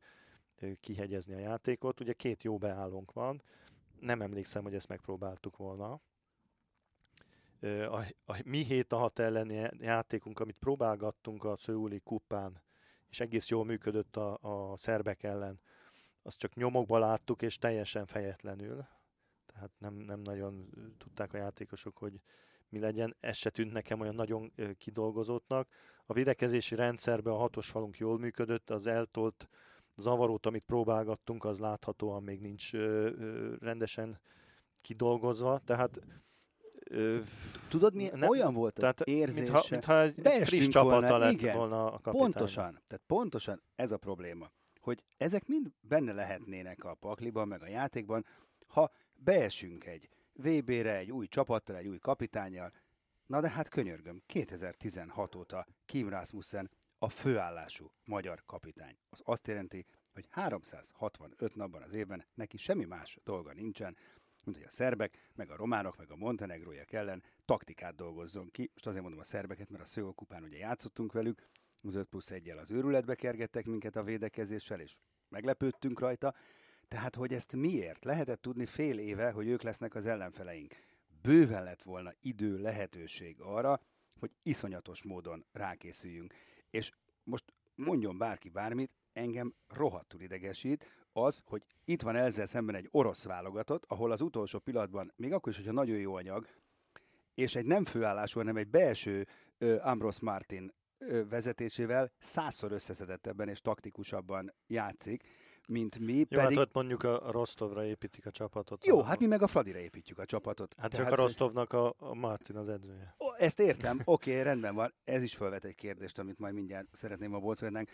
kihegyezni a játékot. Ugye két jó beállónk van, nem emlékszem, hogy ezt megpróbáltuk volna. A, a mi hét a hat elleni játékunk, amit próbálgattunk a Szőuli kupán, és egész jól működött a, a szerbek ellen, azt csak nyomokba láttuk, és teljesen fejetlenül. Tehát nem, nem nagyon tudták a játékosok, hogy mi legyen, ez se tűnt nekem olyan nagyon kidolgozottnak. A védekezési rendszerben a hatos falunk jól működött, az eltolt zavarót, amit próbálgattunk, az láthatóan még nincs rendesen kidolgozva, tehát Tudod, mi nem, olyan volt az tehát, érzése? Mintha, mintha egy friss csapata lett igen, volna a kapitány. Pontosan, tehát pontosan ez a probléma, hogy ezek mind benne lehetnének a pakliban, meg a játékban, ha beesünk egy VB-re egy új csapattal, egy új kapitányjal. Na de hát könyörgöm, 2016 óta Kim Rasmussen a főállású magyar kapitány. Az azt jelenti, hogy 365 napban az évben neki semmi más dolga nincsen, mint hogy a szerbek, meg a románok, meg a montenegróiak ellen taktikát dolgozzon ki. Most azért mondom a szerbeket, mert a Szőó kupán ugye játszottunk velük, az 5 plusz 1 az őrületbe kergettek minket a védekezéssel, és meglepődtünk rajta. Tehát, hogy ezt miért? Lehetett tudni fél éve, hogy ők lesznek az ellenfeleink. Bőven lett volna idő, lehetőség arra, hogy iszonyatos módon rákészüljünk. És most mondjon bárki bármit, engem rohadtul idegesít az, hogy itt van ezzel szemben egy orosz válogatott, ahol az utolsó pillanatban, még akkor is, hogyha nagyon jó anyag, és egy nem főállású, hanem egy belső uh, Ambros Martin uh, vezetésével százszor összeszedettebben és taktikusabban játszik, mint mi. Jó, pedig... hát ott mondjuk a Rostovra építik a csapatot. Jó, hát mi meg a Fradira építjük a csapatot. Hát Tehát, csak a Rostovnak a, a Martin az edzője. Ó, ezt értem, oké, okay, rendben van. Ez is felvet egy kérdést, amit majd mindjárt szeretném a Bolcovennánk.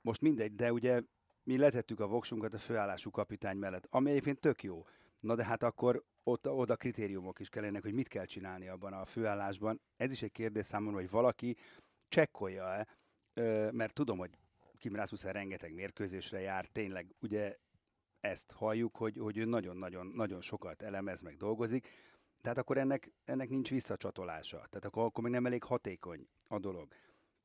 Most mindegy, de ugye mi letettük a voksunkat a főállású kapitány mellett, ami egyébként tök jó. Na de hát akkor ott, oda kritériumok is kellenek, hogy mit kell csinálni abban a főállásban. Ez is egy kérdés számomra, hogy valaki csekkolja-e, mert tudom, hogy Kim Rasmussen rengeteg mérkőzésre jár, tényleg ugye ezt halljuk, hogy, hogy ő nagyon-nagyon nagyon sokat elemez, meg dolgozik, tehát akkor ennek, ennek nincs visszacsatolása. Tehát akkor, akkor még nem elég hatékony a dolog.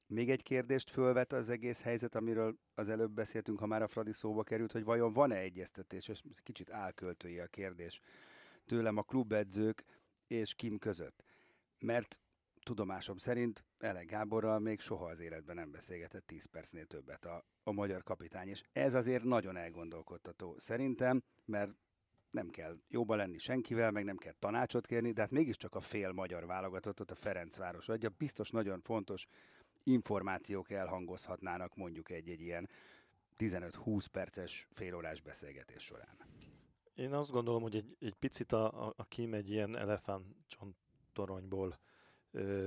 Még egy kérdést fölvet az egész helyzet, amiről az előbb beszéltünk, ha már a Fradi szóba került, hogy vajon van-e egyeztetés, és kicsit álköltői a kérdés tőlem a klubedzők és Kim között. Mert tudomásom szerint Ele Gáborral még soha az életben nem beszélgetett 10 percnél többet a, a magyar kapitány, és ez azért nagyon elgondolkodtató szerintem, mert nem kell jóba lenni senkivel, meg nem kell tanácsot kérni, de hát mégiscsak a fél magyar válogatottat a Ferencváros adja, biztos nagyon fontos információk elhangozhatnának mondjuk egy-egy ilyen 15-20 perces félórás beszélgetés során. Én azt gondolom, hogy egy, egy picit a, a, a Kim egy ilyen elefántcsontoronyból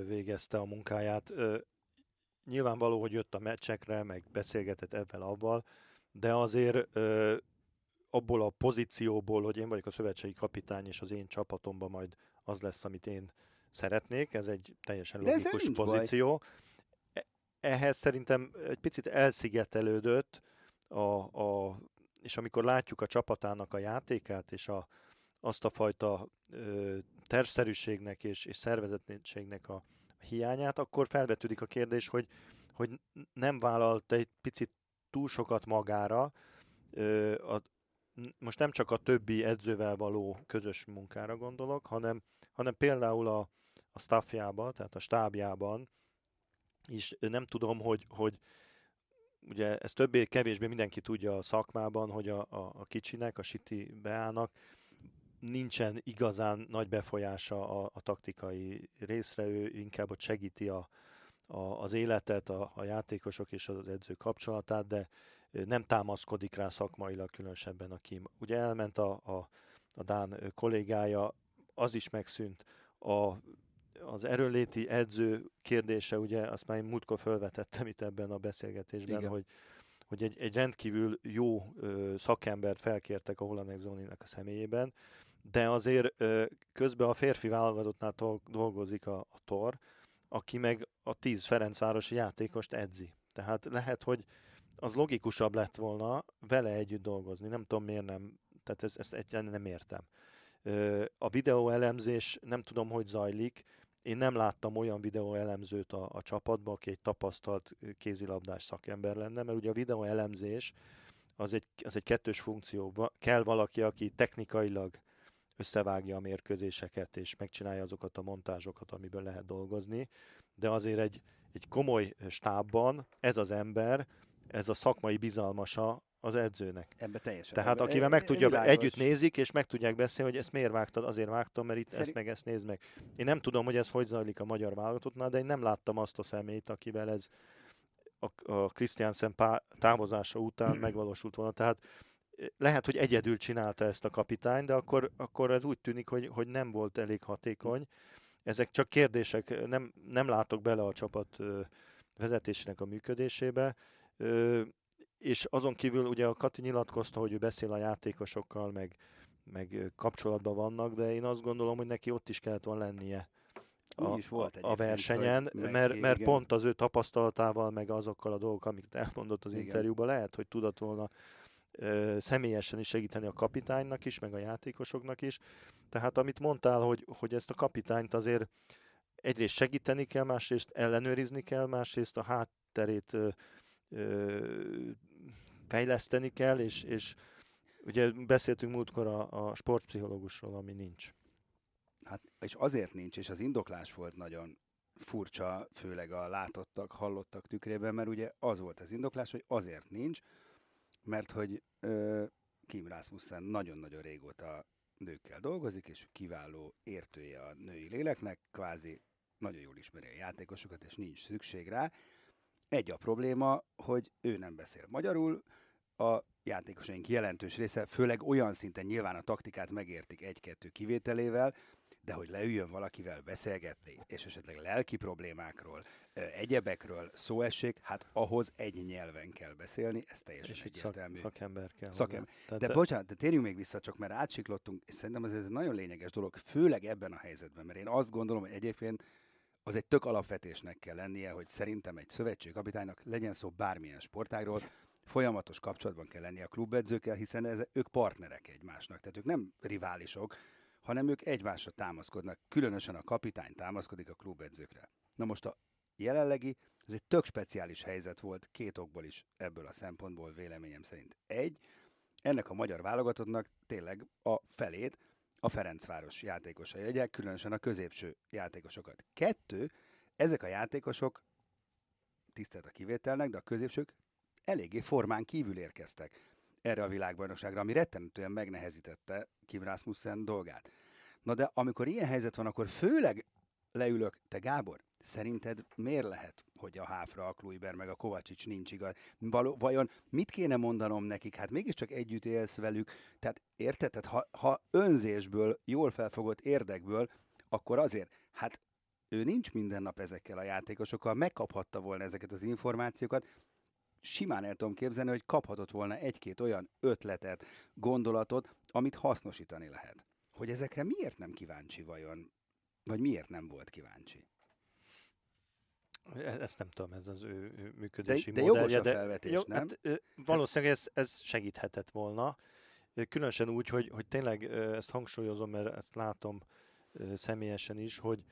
végezte a munkáját. Nyilvánvaló, hogy jött a meccsekre, meg beszélgetett ebben avval, de azért abból a pozícióból, hogy én vagyok a szövetségi kapitány, és az én csapatomban majd az lesz, amit én szeretnék, ez egy teljesen logikus pozíció. Baj. E, ehhez szerintem egy picit elszigetelődött, a, a, és amikor látjuk a csapatának a játékát, és a, azt a fajta ö, tervszerűségnek és, és szervezetségnek a hiányát, akkor felvetődik a kérdés, hogy, hogy nem vállalt egy picit túl sokat magára, ö, a, most nem csak a többi edzővel való közös munkára gondolok, hanem, hanem például a, a staffjában, tehát a stábjában is nem tudom, hogy, hogy ugye ez többé-kevésbé mindenki tudja a szakmában, hogy a, a, a kicsinek, a Siti Beának nincsen igazán nagy befolyása a, a taktikai részre, ő inkább ott segíti a, a, az életet, a, a játékosok és az edző kapcsolatát, de nem támaszkodik rá szakmailag különösebben a Kim. Ugye elment a, a, a Dán kollégája, az is megszűnt. A, az erőléti edző kérdése, ugye azt már én múltkor felvetettem itt ebben a beszélgetésben, Igen. hogy hogy egy, egy rendkívül jó ö, szakembert felkértek a Holanek Zóninak a személyében, de azért közben a férfi válogatottnál dolgozik a, a Tor, aki meg a 10 Ferencvárosi játékost edzi. Tehát lehet, hogy az logikusabb lett volna vele együtt dolgozni. Nem tudom, miért nem. Tehát ezt, ezt egyáltalán nem értem. A videó elemzés nem tudom, hogy zajlik. Én nem láttam olyan videó elemzőt a, a csapatban, aki egy tapasztalt kézilabdás szakember lenne, mert ugye a videó elemzés az egy, az egy kettős funkció. Kell valaki, aki technikailag összevágja a mérkőzéseket, és megcsinálja azokat a montázsokat, amiből lehet dolgozni, de azért egy, egy komoly stábban ez az ember ez a szakmai bizalmasa az edzőnek. Ebbe teljesen. Tehát akivel meg tudja, világos. együtt nézik, és meg tudják beszélni, hogy ezt miért vágtad, azért vágtam, mert itt Szerint... ezt meg ezt nézd meg. Én nem tudom, hogy ez hogy zajlik a magyar válogatottnál, de én nem láttam azt a szemét, akivel ez a, a Christiansen távozása után megvalósult volna. Tehát eh, lehet, hogy egyedül csinálta ezt a kapitány, de akkor, akkor ez úgy tűnik, hogy, hogy nem volt elég hatékony. Ezek csak kérdések, nem, nem látok bele a csapat vezetésének a működésébe és azon kívül ugye a Kati nyilatkozta, hogy ő beszél a játékosokkal, meg, meg kapcsolatban vannak, de én azt gondolom, hogy neki ott is kellett volna lennie a, is volt a versenyen, meg, mert, mert pont az ő tapasztalatával, meg azokkal a dolgokkal, amiket elmondott az igen. interjúban, lehet, hogy tudott volna személyesen is segíteni a kapitánynak is, meg a játékosoknak is. Tehát amit mondtál, hogy, hogy ezt a kapitányt azért egyrészt segíteni kell, másrészt ellenőrizni kell, másrészt a hátterét ö, ö, fejleszteni kell, és, és ugye beszéltünk múltkor a, a sportpszichológusról, ami nincs. Hát, és azért nincs, és az indoklás volt nagyon furcsa, főleg a látottak, hallottak tükrében, mert ugye az volt az indoklás, hogy azért nincs, mert hogy ö, Kim Rasmussen nagyon-nagyon régóta nőkkel dolgozik, és kiváló értője a női léleknek, kvázi nagyon jól ismeri a játékosokat, és nincs szükség rá, egy a probléma, hogy ő nem beszél magyarul, a játékosaink jelentős része, főleg olyan szinten nyilván a taktikát megértik egy-kettő kivételével, de hogy leüljön valakivel beszélgetni, és esetleg lelki problémákról, egyebekről szó essék, hát ahhoz egy nyelven kell beszélni, ez teljesen és egyértelmű. Szak, szakember kell. Szakember. De te... bocsánat, de térjünk még vissza, csak mert átsiklottunk, és szerintem ez egy nagyon lényeges dolog, főleg ebben a helyzetben, mert én azt gondolom, hogy egyébként az egy tök alapvetésnek kell lennie, hogy szerintem egy szövetségkapitánynak legyen szó bármilyen sportágról, folyamatos kapcsolatban kell lennie a klubedzőkkel, hiszen ez, ők partnerek egymásnak, tehát ők nem riválisok, hanem ők egymásra támaszkodnak, különösen a kapitány támaszkodik a klubedzőkre. Na most a jelenlegi, ez egy tök speciális helyzet volt, két okból is ebből a szempontból véleményem szerint. Egy, ennek a magyar válogatottnak tényleg a felét a Ferencváros játékosai adják, különösen a középső játékosokat. Kettő, ezek a játékosok, tisztelt a kivételnek, de a középsők eléggé formán kívül érkeztek erre a világbajnokságra, ami rettenetően megnehezítette Kim Rasmussen dolgát. Na de amikor ilyen helyzet van, akkor főleg leülök, te Gábor, szerinted miért lehet, hogy a Háfra, a Kluiber meg a Kovacsics nincs igaz. Való, vajon mit kéne mondanom nekik? Hát mégiscsak együtt élsz velük. Tehát érted? Tehát ha, ha önzésből, jól felfogott érdekből, akkor azért, hát ő nincs minden nap ezekkel a játékosokkal, megkaphatta volna ezeket az információkat, simán el tudom képzelni, hogy kaphatott volna egy-két olyan ötletet, gondolatot, amit hasznosítani lehet. Hogy ezekre miért nem kíváncsi vajon? Vagy miért nem volt kíváncsi? E-, ezt nem tudom, ez az ő, ő működési de, de modellje. Jogos a felvetés, jó, nem? Hát, valószínűleg ez, ez segíthetett volna. Különösen úgy, hogy, hogy tényleg ezt hangsúlyozom, mert ezt látom személyesen is, hogy,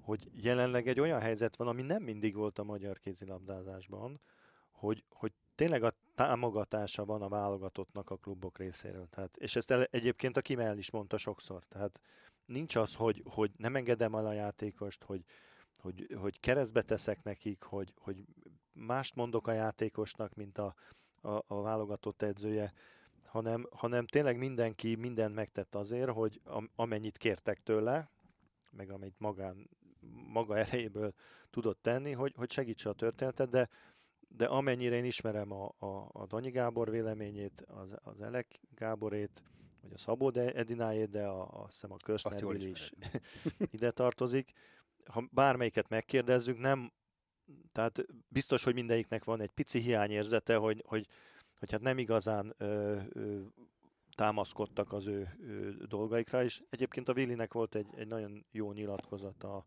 hogy jelenleg egy olyan helyzet van, ami nem mindig volt a magyar kézilabdázásban, hogy, hogy tényleg a támogatása van a válogatottnak a klubok részéről. Tehát, és ezt el, egyébként a Kimel is mondta sokszor. Tehát nincs az, hogy, hogy nem engedem el a játékost, hogy, hogy, hogy keresztbe teszek nekik, hogy, hogy mást mondok a játékosnak, mint a, a, a válogatott edzője, hanem, hanem tényleg mindenki mindent megtett azért, hogy amennyit kértek tőle, meg amit magán, maga erejéből tudott tenni, hogy, hogy segítse a történetet, de de amennyire én ismerem a, a, a Danyi Gábor véleményét, az, az Elek Gáborét, vagy a Szabó Edinájét, de a, a, hiszem a Köszner is ide tartozik. Ha bármelyiket megkérdezzük, nem, tehát biztos, hogy mindegyiknek van egy pici hiányérzete, hogy, hogy, hogy hát nem igazán ö, ö, támaszkodtak az ő, ő dolgaikra, és egyébként a Willinek volt egy, egy nagyon jó nyilatkozata a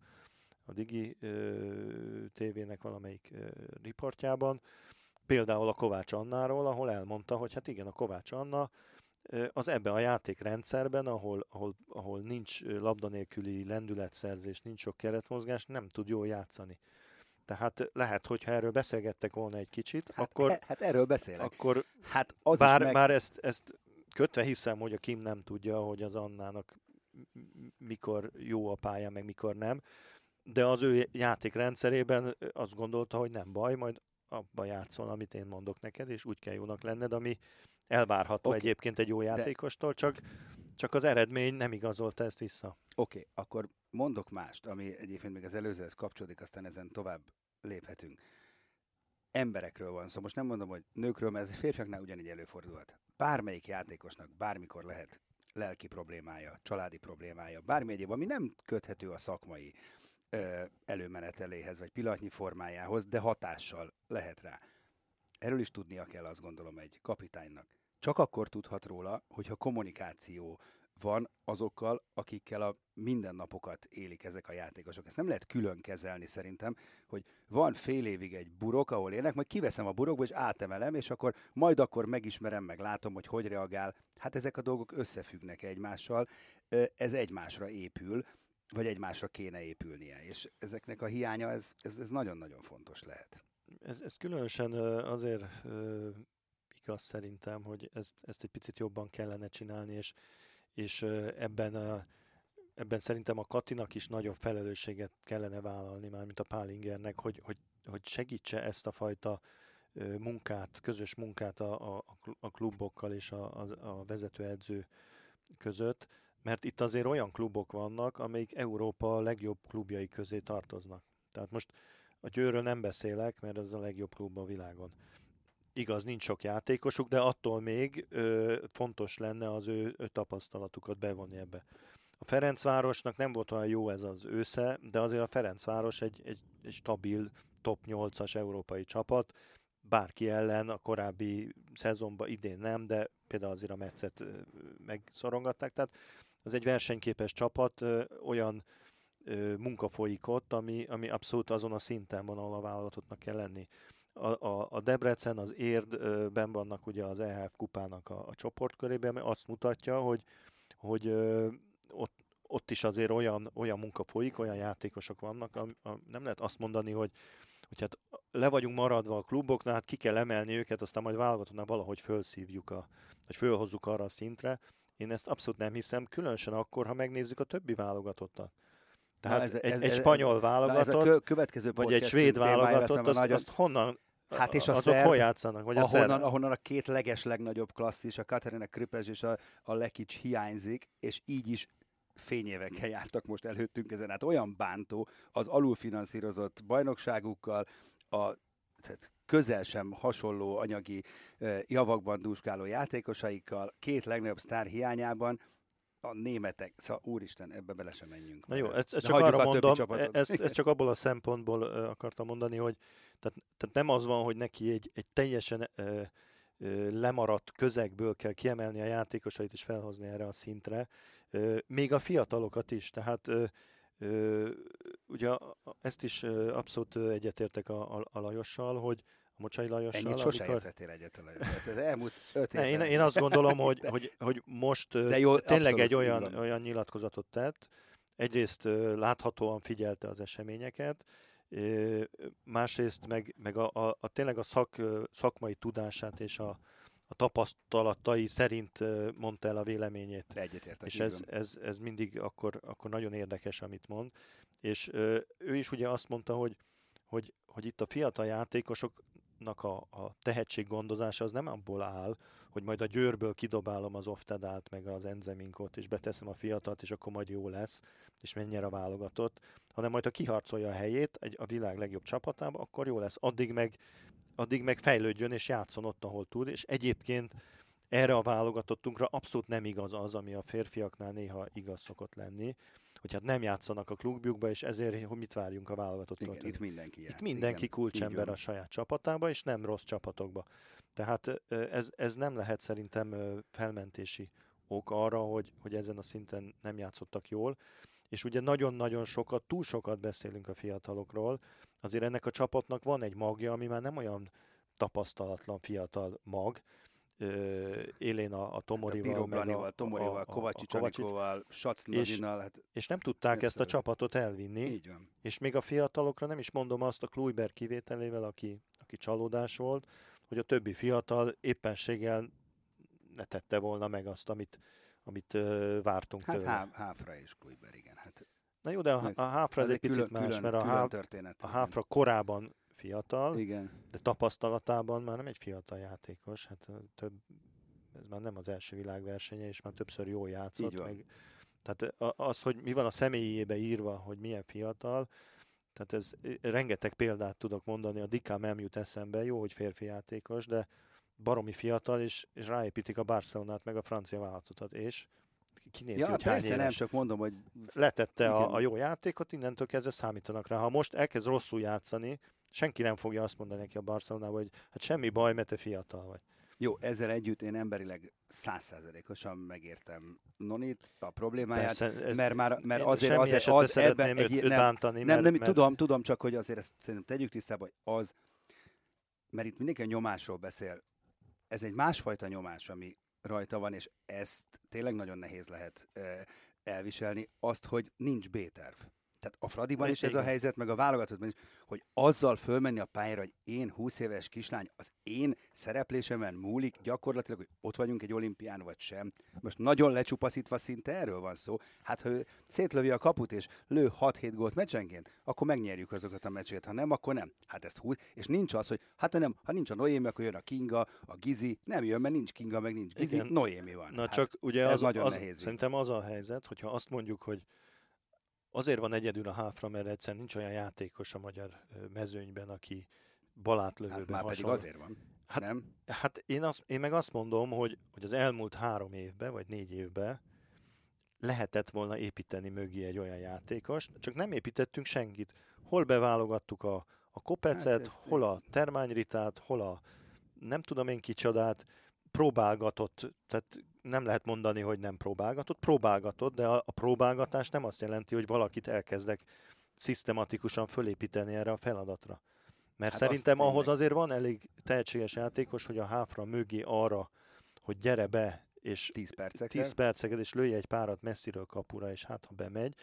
Digi tévének valamelyik riportjában, például a Kovács Annáról, ahol elmondta, hogy hát igen, a Kovács Anna az ebben a játékrendszerben, ahol, ahol, ahol nincs labda nélküli lendületszerzés, nincs sok keretmozgás, nem tud jól játszani. Tehát lehet, hogyha erről beszélgettek volna egy kicsit, hát, akkor... E, hát erről beszélek. Akkor hát az bár, meg... bár ezt, ezt kötve hiszem, hogy a Kim nem tudja, hogy az Annának mikor jó a pálya, meg mikor nem, de az ő játékrendszerében azt gondolta, hogy nem baj, majd abba játszol, amit én mondok neked, és úgy kell jónak lenned, ami elvárható okay. egyébként egy jó játékostól, csak, csak az eredmény nem igazolta ezt vissza. Oké, okay, akkor mondok mást, ami egyébként még az előzőhez kapcsolódik, aztán ezen tovább léphetünk. Emberekről van szó. Szóval most nem mondom, hogy nőkről, mert ez férfiaknál ugyanígy előfordulhat. Bármelyik játékosnak bármikor lehet lelki problémája, családi problémája, bármi egyéb, ami nem köthető a szakmai előmeneteléhez, vagy pillanatnyi formájához, de hatással lehet rá. Erről is tudnia kell, azt gondolom, egy kapitánynak. Csak akkor tudhat róla, hogyha kommunikáció van azokkal, akikkel a mindennapokat élik ezek a játékosok. Ezt nem lehet külön kezelni szerintem, hogy van fél évig egy burok, ahol élnek, majd kiveszem a burokba, és átemelem, és akkor majd akkor megismerem, meg látom, hogy hogy reagál. Hát ezek a dolgok összefüggnek egymással, ez egymásra épül, vagy egymásra kéne épülnie, és ezeknek a hiánya, ez, ez, ez nagyon-nagyon fontos lehet. Ez, ez különösen azért igaz szerintem, hogy ezt, ezt egy picit jobban kellene csinálni, és, és ebben, a, ebben szerintem a Katinak is nagyobb felelősséget kellene vállalni, már mint a Pálingernek, hogy, hogy, hogy segítse ezt a fajta munkát, közös munkát a, a, a klubokkal és a, a, a vezetőedző között, mert itt azért olyan klubok vannak, amelyik Európa legjobb klubjai közé tartoznak. Tehát most a Győről nem beszélek, mert ez a legjobb klub a világon. Igaz, nincs sok játékosuk, de attól még ö, fontos lenne az ő, ő tapasztalatukat bevonni ebbe. A Ferencvárosnak nem volt olyan jó ez az ősze, de azért a Ferencváros egy, egy, egy stabil top 8-as európai csapat, bárki ellen a korábbi szezonban idén nem, de például azért a meccet megszorongatták, tehát az egy versenyképes csapat, olyan munka folyik ott, ami, ami abszolút azon a szinten van, ahol a válogatottnak kell lenni. A, a, a Debrecen, az Érdben vannak ugye az EHF kupának a, a csoportkörében, ami azt mutatja, hogy, hogy ott, ott is azért olyan, olyan munka folyik, olyan játékosok vannak, a, a, nem lehet azt mondani, hogy, hogy hát le vagyunk maradva a kluboknál, hát ki kell emelni őket, aztán majd válogatottnál valahogy fölszívjuk, a, vagy fölhozzuk arra a szintre. Én ezt abszolút nem hiszem, különösen akkor, ha megnézzük a többi válogatottat. Tehát ez, ez, egy, egy spanyol ez, válogatott, ez a következő vagy egy svéd válogatott, azt, nagyon... azt honnan Hát és a azok szerb, hol játszanak? Vagy ahonnan, a ahonnan a két leges legnagyobb klasszis, a Katarina Kripes és a, a Lekic hiányzik, és így is fényévekkel jártak most előttünk ezen. Hát olyan bántó az alulfinanszírozott bajnokságukkal, a tehát közel sem hasonló anyagi javakban dúskáló játékosaikkal, két legnagyobb sztár hiányában, a németek, szóval úristen, ebbe bele sem menjünk. Na jó, ezt, ezt csak arra mondom, ezt, ezt csak abból a szempontból ö, akartam mondani, hogy tehát, tehát nem az van, hogy neki egy, egy teljesen ö, ö, lemaradt közegből kell kiemelni a játékosait és felhozni erre a szintre, ö, még a fiatalokat is, tehát ö, ugye ezt is abszolút egyetértek a, a, a Lajossal, hogy a Mocsai Lajossal, Ennyit sose amikor- értettél egyet a Lajos. Hát az elmúlt öt ne, én, évben. én azt gondolom, hogy, hogy, hogy most De jó, tényleg egy olyan, olyan nyilatkozatot tett, egyrészt láthatóan figyelte az eseményeket, másrészt meg, meg a, a, a tényleg a szak, szakmai tudását és a, a tapasztalatai szerint mondta el a véleményét. Egyetértek. És ez, ez, ez mindig akkor, akkor nagyon érdekes, amit mond. És ö, ő is ugye azt mondta, hogy, hogy, hogy itt a fiatal játékosoknak a, a tehetséggondozása az nem abból áll, hogy majd a győrből kidobálom az oftedát, meg az enzeminkot, és beteszem a fiatalt, és akkor majd jó lesz, és mennyire a válogatott, hanem majd ha kiharcolja a helyét egy, a világ legjobb csapatába, akkor jó lesz. Addig meg, addig meg fejlődjön, és játszon ott, ahol tud, és egyébként erre a válogatottunkra abszolút nem igaz az, ami a férfiaknál néha igaz szokott lenni, hogy hát nem játszanak a klubjukba, és ezért hogy mit várjunk a válogatottól. Igen, itt mindenki Itt játszik, mindenki igen, kulcsember a saját csapatába, és nem rossz csapatokba. Tehát ez, ez nem lehet szerintem felmentési ok arra, hogy, hogy ezen a szinten nem játszottak jól. És ugye nagyon-nagyon sokat, túl sokat beszélünk a fiatalokról, azért ennek a csapatnak van egy magja, ami már nem olyan tapasztalatlan fiatal mag, ö, élén a, a Hát a Tomorival, Bíró meg Blanival, a, Tomorival, a, a, Kovácsics a Anikóval, és- hát és nem tudták ezt a csapatot elvinni. így van. És még a fiatalokra nem is mondom azt a Kluiber kivételével, aki, aki csalódás volt, hogy a többi fiatal éppenséggel ne tette volna meg azt, amit, amit ö, vártunk Hát tőle. Há- Háfra és Kluiber, igen. Hát Na jó, de a, a Háfra ez egy picit külön, más, külön, mert a, külön Há, történet. a igen. Háfra korában fiatal, Igen. de tapasztalatában már nem egy fiatal játékos, hát több, ez már nem az első világversenye, és már többször jól játszott. Meg, tehát az, hogy mi van a személyébe írva, hogy milyen fiatal, tehát ez rengeteg példát tudok mondani, a Dikám nem jut eszembe, jó, hogy férfi játékos, de baromi fiatal, és, és ráépítik a Barcelonát, meg a francia vállalatot, és kinézi, Ja, hogy persze, nem csak mondom, hogy Letette Igen. a, a jó játékot, innentől kezdve számítanak rá. Ha most elkezd rosszul játszani, senki nem fogja azt mondani neki a Barcelonában, hogy hát semmi baj, mert te fiatal vagy. jó, ezzel együtt én emberileg százszázalékosan megértem Nonit, a problémáját, Persze, ez- mert, már, mert azért, azért az ebben egy, őt- nem, bántani, nem, mert- nem, mert- tudom, tudom, csak hogy azért ezt szerintem tegyük tisztába, hogy az, mert itt mindenki a nyomásról beszél, ez egy másfajta nyomás, ami rajta van, és ezt tényleg nagyon nehéz lehet eh, elviselni, azt, hogy nincs B-terv. Tehát a Fradiban is ez a helyzet, meg a válogatottban is, hogy azzal fölmenni a pályára, hogy én 20 éves kislány, az én szereplésemen múlik gyakorlatilag, hogy ott vagyunk egy olimpián vagy sem. Most nagyon lecsupaszítva szinte erről van szó. Hát ha ő szétlövi a kaput és lő 6-7 gólt meccsenként, akkor megnyerjük azokat a meccseket, ha nem, akkor nem. Hát ezt húz, és nincs az, hogy hát ha nem, ha nincs a Noémi, akkor jön a Kinga, a Gizi, nem jön, mert nincs Kinga, meg nincs Gizi, Igen. Noémi van. Na hát csak ugye az, nagyon az, nehéz. szerintem az a helyzet, hogyha azt mondjuk, hogy azért van egyedül a háfra, mert egyszerűen nincs olyan játékos a magyar mezőnyben, aki balátlövőben Hát már pedig hasonló. azért van. Hát- nem? Hát én, azt, én meg azt mondom, hogy, hogy az elmúlt három évben, vagy négy évben lehetett volna építeni mögé egy olyan játékos, csak nem építettünk senkit. Hol beválogattuk a, a kopecet, Hát hol a termányritát, hol a nem tudom én kicsodát, próbálgatott, tehát nem lehet mondani, hogy nem próbálgatott, próbálgatott, de a, a próbálgatás nem azt jelenti, hogy valakit elkezdek szisztematikusan fölépíteni erre a feladatra. Mert Hát szerintem ahhoz tényleg. azért van elég tehetséges játékos, hogy a háfra mögé arra, hogy gyere be, és 10 percekre. 10 perceket, és lője egy párat messziről kapura, és hát ha bemegy,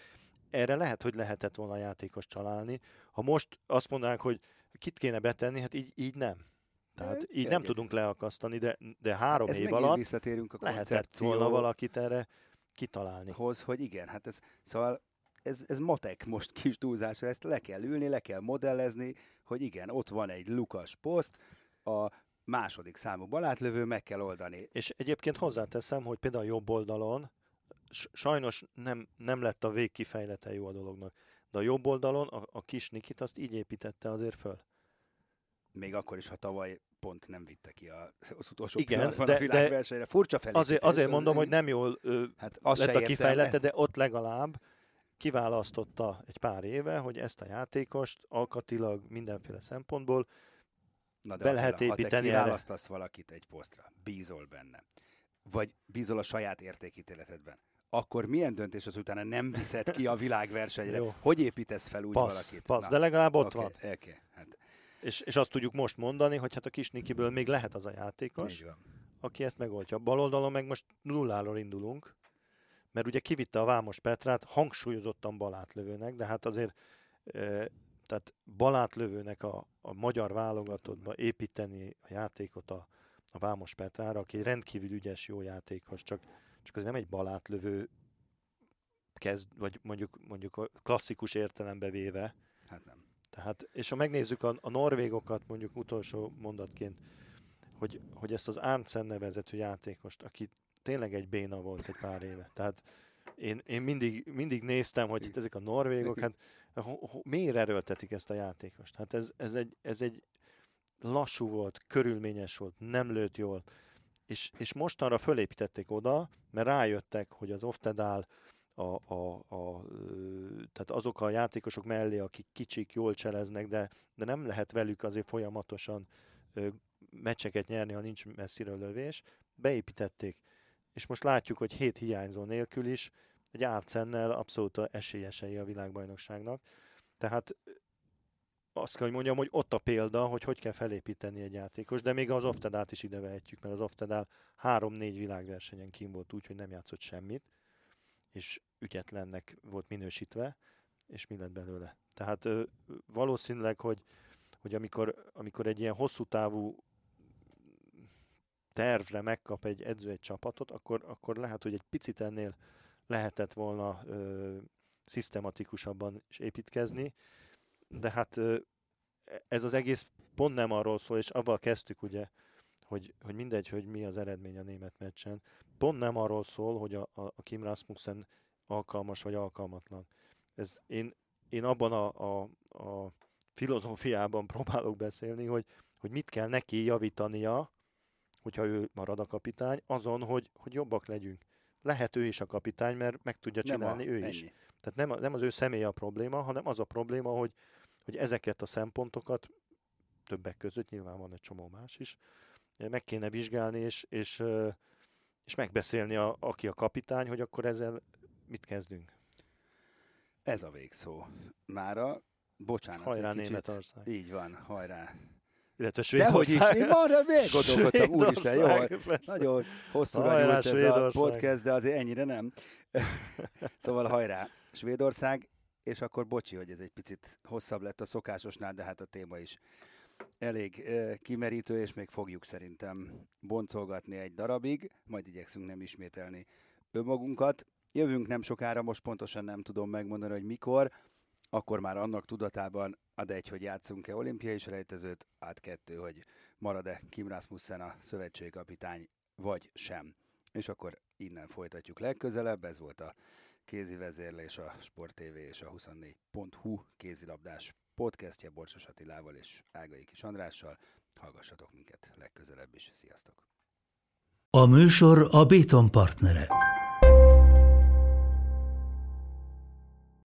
erre lehet, hogy lehetett volna a játékos csalálni. Ha most azt mondanák, hogy kit kéne betenni, hát így, így nem. Tehát így nem egyet- tudunk leakasztani, de, de három Ez év alatt visszatérünk a lehetett volna valakit erre kitalálni. hoz, hogy igen, hát ez, szóval ez, ez matek most kis túlzásra, ezt le kell ülni, le kell modellezni, hogy igen, ott van egy Lukas poszt, a második számú balátlövő meg kell oldani. És egyébként hozzáteszem, hogy például a jobb oldalon sajnos nem, nem lett a végkifejlete jó a dolognak, de a jobb oldalon a, a kis Nikit azt így építette azért föl. Még akkor is, ha tavaly pont nem vitte ki a, az utolsó Igen, pillanatban de- a világversenyre. Furcsa felépítés. Azért, azért mondom, hogy nem jól ö, Hát lett a kifejlete, de ott legalább kiválasztotta egy pár éve, hogy ezt a játékost alkatilag mindenféle szempontból Na de be lehet Ha építeni te erre. kiválasztasz valakit egy posztra, bízol benne, vagy bízol a saját értékítéletedben, akkor milyen döntés az utána nem viszed ki a világversenyre? Jó. Hogy építesz fel úgy passz, valakit? passz, de legalább ott oké, van. Hát És, és azt tudjuk most mondani, hogy hát a kis Nikiből még lehet az a játékos, így van. aki ezt megoldja. Bal oldalon meg most nulláról indulunk, mert ugye kivitte a Vámos Petrát hangsúlyozottan balátlövőnek, de hát azért e, tehát balátlövőnek a, a magyar válogatottba építeni a játékot a, a Vámos Petrára, aki rendkívül ügyes, jó játékos, csak, csak az nem egy balátlövő kezd, vagy mondjuk, mondjuk klasszikus értelembe véve, Hát nem. Tehát, és ha megnézzük a, a norvégokat, mondjuk utolsó mondatként, hogy, hogy ezt az Arntzen nevezetű játékost, aki tényleg egy béna volt egy pár éve. Tehát én, én mindig, mindig néztem, hogy itt ezek a norvégok, hát ho, ho, miért erőltetik ezt a játékost? Hát ez, ez, egy, ez egy lassú volt, körülményes volt, nem lőtt jól. És, és mostanra fölépítették oda, mert rájöttek, hogy az Oftedál, a, a, a, tehát azok a játékosok mellé, akik kicsik, jól cseleznek, de, de nem lehet velük azért folyamatosan meccseket nyerni, ha nincs messziről lövés. Beépítették. És most látjuk, hogy hét hiányzó nélkül is egy Árcennel abszolút esélyesei a világbajnokságnak. Tehát azt kell, hogy mondjam, hogy ott a példa, hogy hogy kell felépíteni egy játékos, de még az Oftedát is ide mert az Oftedál három-négy világversenyen kim volt úgy, hogy nem játszott semmit, és ügyetlennek volt minősítve, és mi lett belőle. Tehát ö, valószínűleg, hogy, hogy amikor, amikor egy ilyen hosszú távú tervre megkap egy edző egy csapatot, akkor, akkor lehet, hogy egy picit ennél lehetett volna ö, szisztematikusabban is építkezni, de hát ö, ez az egész pont nem arról szól, és avval kezdtük ugye, hogy, hogy mindegy, hogy mi az eredmény a német meccsen, pont nem arról szól, hogy a, a, Kim Rasmussen alkalmas vagy alkalmatlan. Ez én, én abban a, a, a filozófiában próbálok beszélni, hogy, hogy mit kell neki javítania, hogyha ő marad a kapitány, azon, hogy, hogy jobbak legyünk. Lehet ő is a kapitány, mert meg tudja Nem csinálni a, ő ennyi. is. Tehát nem, nem az ő személye a probléma, hanem az a probléma, hogy, hogy ezeket a szempontokat többek között, nyilván van egy csomó más is, meg kéne vizsgálni, és, és, és megbeszélni, a, aki a kapitány, hogy akkor ezzel mit kezdünk. Ez a végszó. Mára, bocsánat, Hajrá, kicsit. Németország. Így van, hajrá. Illetve Dehogy is, Svédország. én arra még gondolkodtam, úristen, jó, Svédország, persze. nagyon hosszúra Hajrá, nyúlt ez a Svédország. podcast, de azért ennyire nem. szóval hajrá, Svédország, és akkor bocsi, hogy ez egy picit hosszabb lett a szokásosnál, de hát a téma is elég kimerítő, és még fogjuk szerintem boncolgatni egy darabig, majd igyekszünk nem ismételni önmagunkat. Jövünk nem sokára, most pontosan nem tudom megmondani, hogy mikor, akkor már annak tudatában ad egy, hogy játszunk-e olimpiai selejtezőt, át kettő, hogy marad-e Kim Rasmussen a szövetségkapitány, vagy sem. És akkor innen folytatjuk legközelebb, ez volt a kézi vezérlés, a Sport TV és a 24.hu kézilabdás podcastja Borsos Attilával és Ágai Kis Andrással. Hallgassatok minket legközelebb is. Sziasztok! A műsor a Béton partnere.